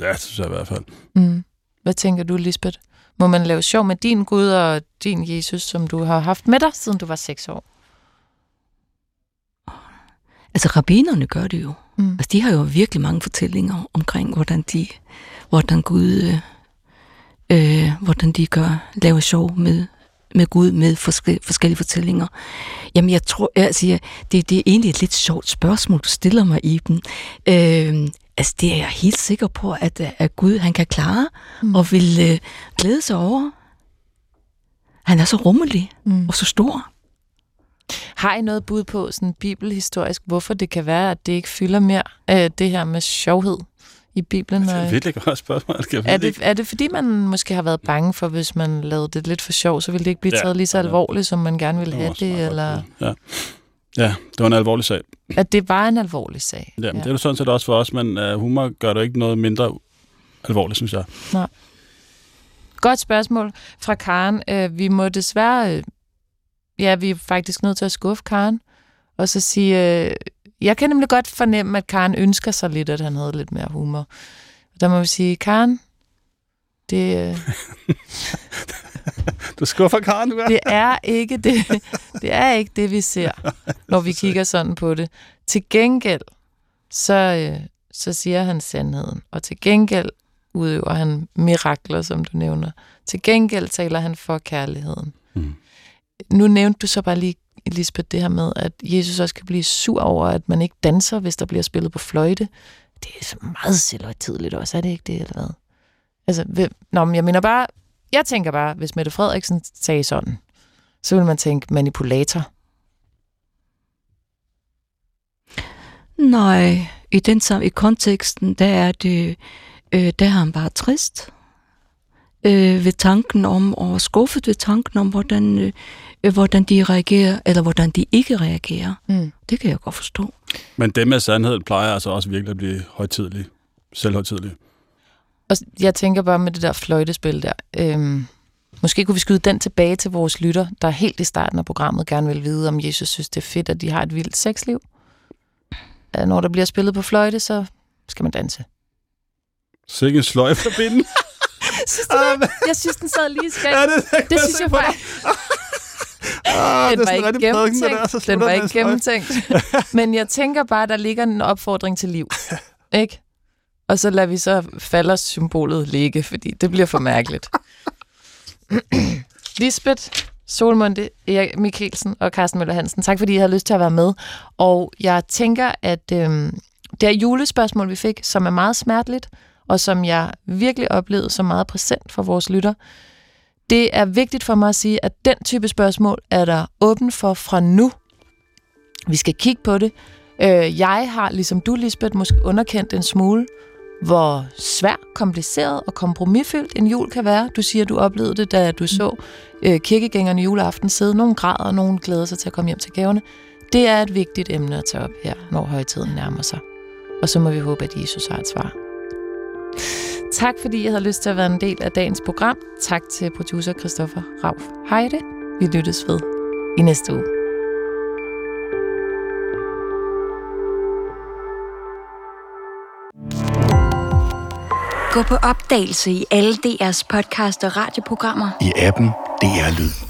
Ja, det synes jeg i hvert fald. Mm. Hvad tænker du, Lisbeth? Må man lave sjov med din Gud og din Jesus, som du har haft med dig, siden du var seks år? Altså, rabbinerne gør det jo. Mm. Altså, de har jo virkelig mange fortællinger omkring, hvordan de, hvordan Gud, øh, øh, hvordan de gør, laver sjov med, med Gud med forske, forskellige fortællinger. Jamen, jeg tror, altså, jeg, det, det er egentlig et lidt sjovt spørgsmål, du stiller mig i den. Øh, altså, det er jeg helt sikker på, at, at Gud, han kan klare mm. og vil øh, glæde sig over. Han er så rummelig Mm. og så stor. Har I noget bud på, sådan bibelhistorisk, hvorfor det kan være, at det ikke fylder mere, øh, det her med sjovhed i Bibelen? Det er Og, et virkelig godt spørgsmål. Jeg er, det, ikke. er det fordi, man måske har været bange for, hvis man lavede det lidt for sjov, så ville det ikke blive Ja, taget lige så alvorligt, som man gerne ville Det have det, eller. Ja. ja, det var en alvorlig sag. at det var en alvorlig sag? Ja, ja. Det er jo sådan set også for os, men uh, humor gør det ikke noget mindre alvorligt, synes jeg. Godt spørgsmål fra Karen. Øh, vi må desværre... Øh, ja, vi er faktisk nødt til at skuffe Karen. Og så sige... Øh, jeg kan nemlig godt fornemme, at Karen ønsker sig lidt, at han havde lidt mere humor. Der må vi sige, Karen, det, øh, Du skuffer Karen, du er. det er ikke det, det er ikke det, vi ser, når vi kigger sådan på det. Til gengæld, så, øh, så siger han sandheden. Og til gengæld udøver han mirakler, som du nævner. Til gengæld taler han for kærligheden. Mm. Nu nævnte du så bare lige, Lisbeth, det her med, at Jesus også kan blive sur over, at man ikke danser, hvis der bliver spillet på fløjte. Det er så meget selvhøjtidligt også, er det ikke det, eller hvad? Altså, hvem, nå, men jeg mener bare, jeg tænker bare, hvis Mette Frederiksen sagde sådan, så ville man tænke manipulator. Nej, i den samme i konteksten, der er det, øh, der er han bare trist øh, ved tanken om, og skuffet ved tanken om, hvordan, øh, hvordan de reagerer, eller hvordan de ikke reagerer. Mm. Det kan jeg godt forstå. Men det med sandheden plejer altså også virkelig at blive højtidlig, selvhøjtidlig. Og jeg tænker bare med det der fløjtespil der. Øhm, måske kunne vi skyde den tilbage til vores lytter, der helt i starten af programmet gerne vil vide, om Jesus synes, det er fedt, at de har et vildt sexliv. Øh, Når der bliver spillet på fløjte, så skal man danse. Sikke en sløjf at binde. Synes du det? Jeg synes, den sad lige skægt. Ja, det, det, Det synes jeg faktisk. Ah, Den det er var ikke prædiken, det der, så gennemtænkt. Den var ikke gennemtænkt. Men jeg tænker bare, der ligger en opfordring til liv. Ikke? Og så lader vi så falder-symbolet ligge, fordi det bliver for mærkeligt. Lisbeth, Solmunde, Erik Mikkelsen og Carsten Møller Hansen, tak fordi I havde lyst til at være med. Og jeg tænker, at øhm, det er julespørgsmål, vi fik, som er meget smerteligt, og som jeg virkelig oplevede som meget præsent for vores lytter. Det er vigtigt for mig at sige, at den type spørgsmål er der åben for fra nu. Vi skal kigge på det. Øh, jeg har, ligesom du, Lisbeth, måske underkendt en smule, hvor svær, kompliceret og kompromisfyldt en jul kan være. Du siger, du oplevede det, da du så øh, kirkegængerne juleaften sidde. Nogle græder, og nogle glæder sig til at komme hjem til gaverne. Det er et vigtigt emne at tage op her, når højtiden nærmer sig. Og så må vi håbe, at Jesus har et svar. Tak fordi I havde lyst til at være en del af dagens program. Tak til producer Christoffer Rauf Heide. Vi lyttes ved i næste uge. Gå på opdagelse i alle DR's podcast og radioprogrammer. I appen DR Lyd.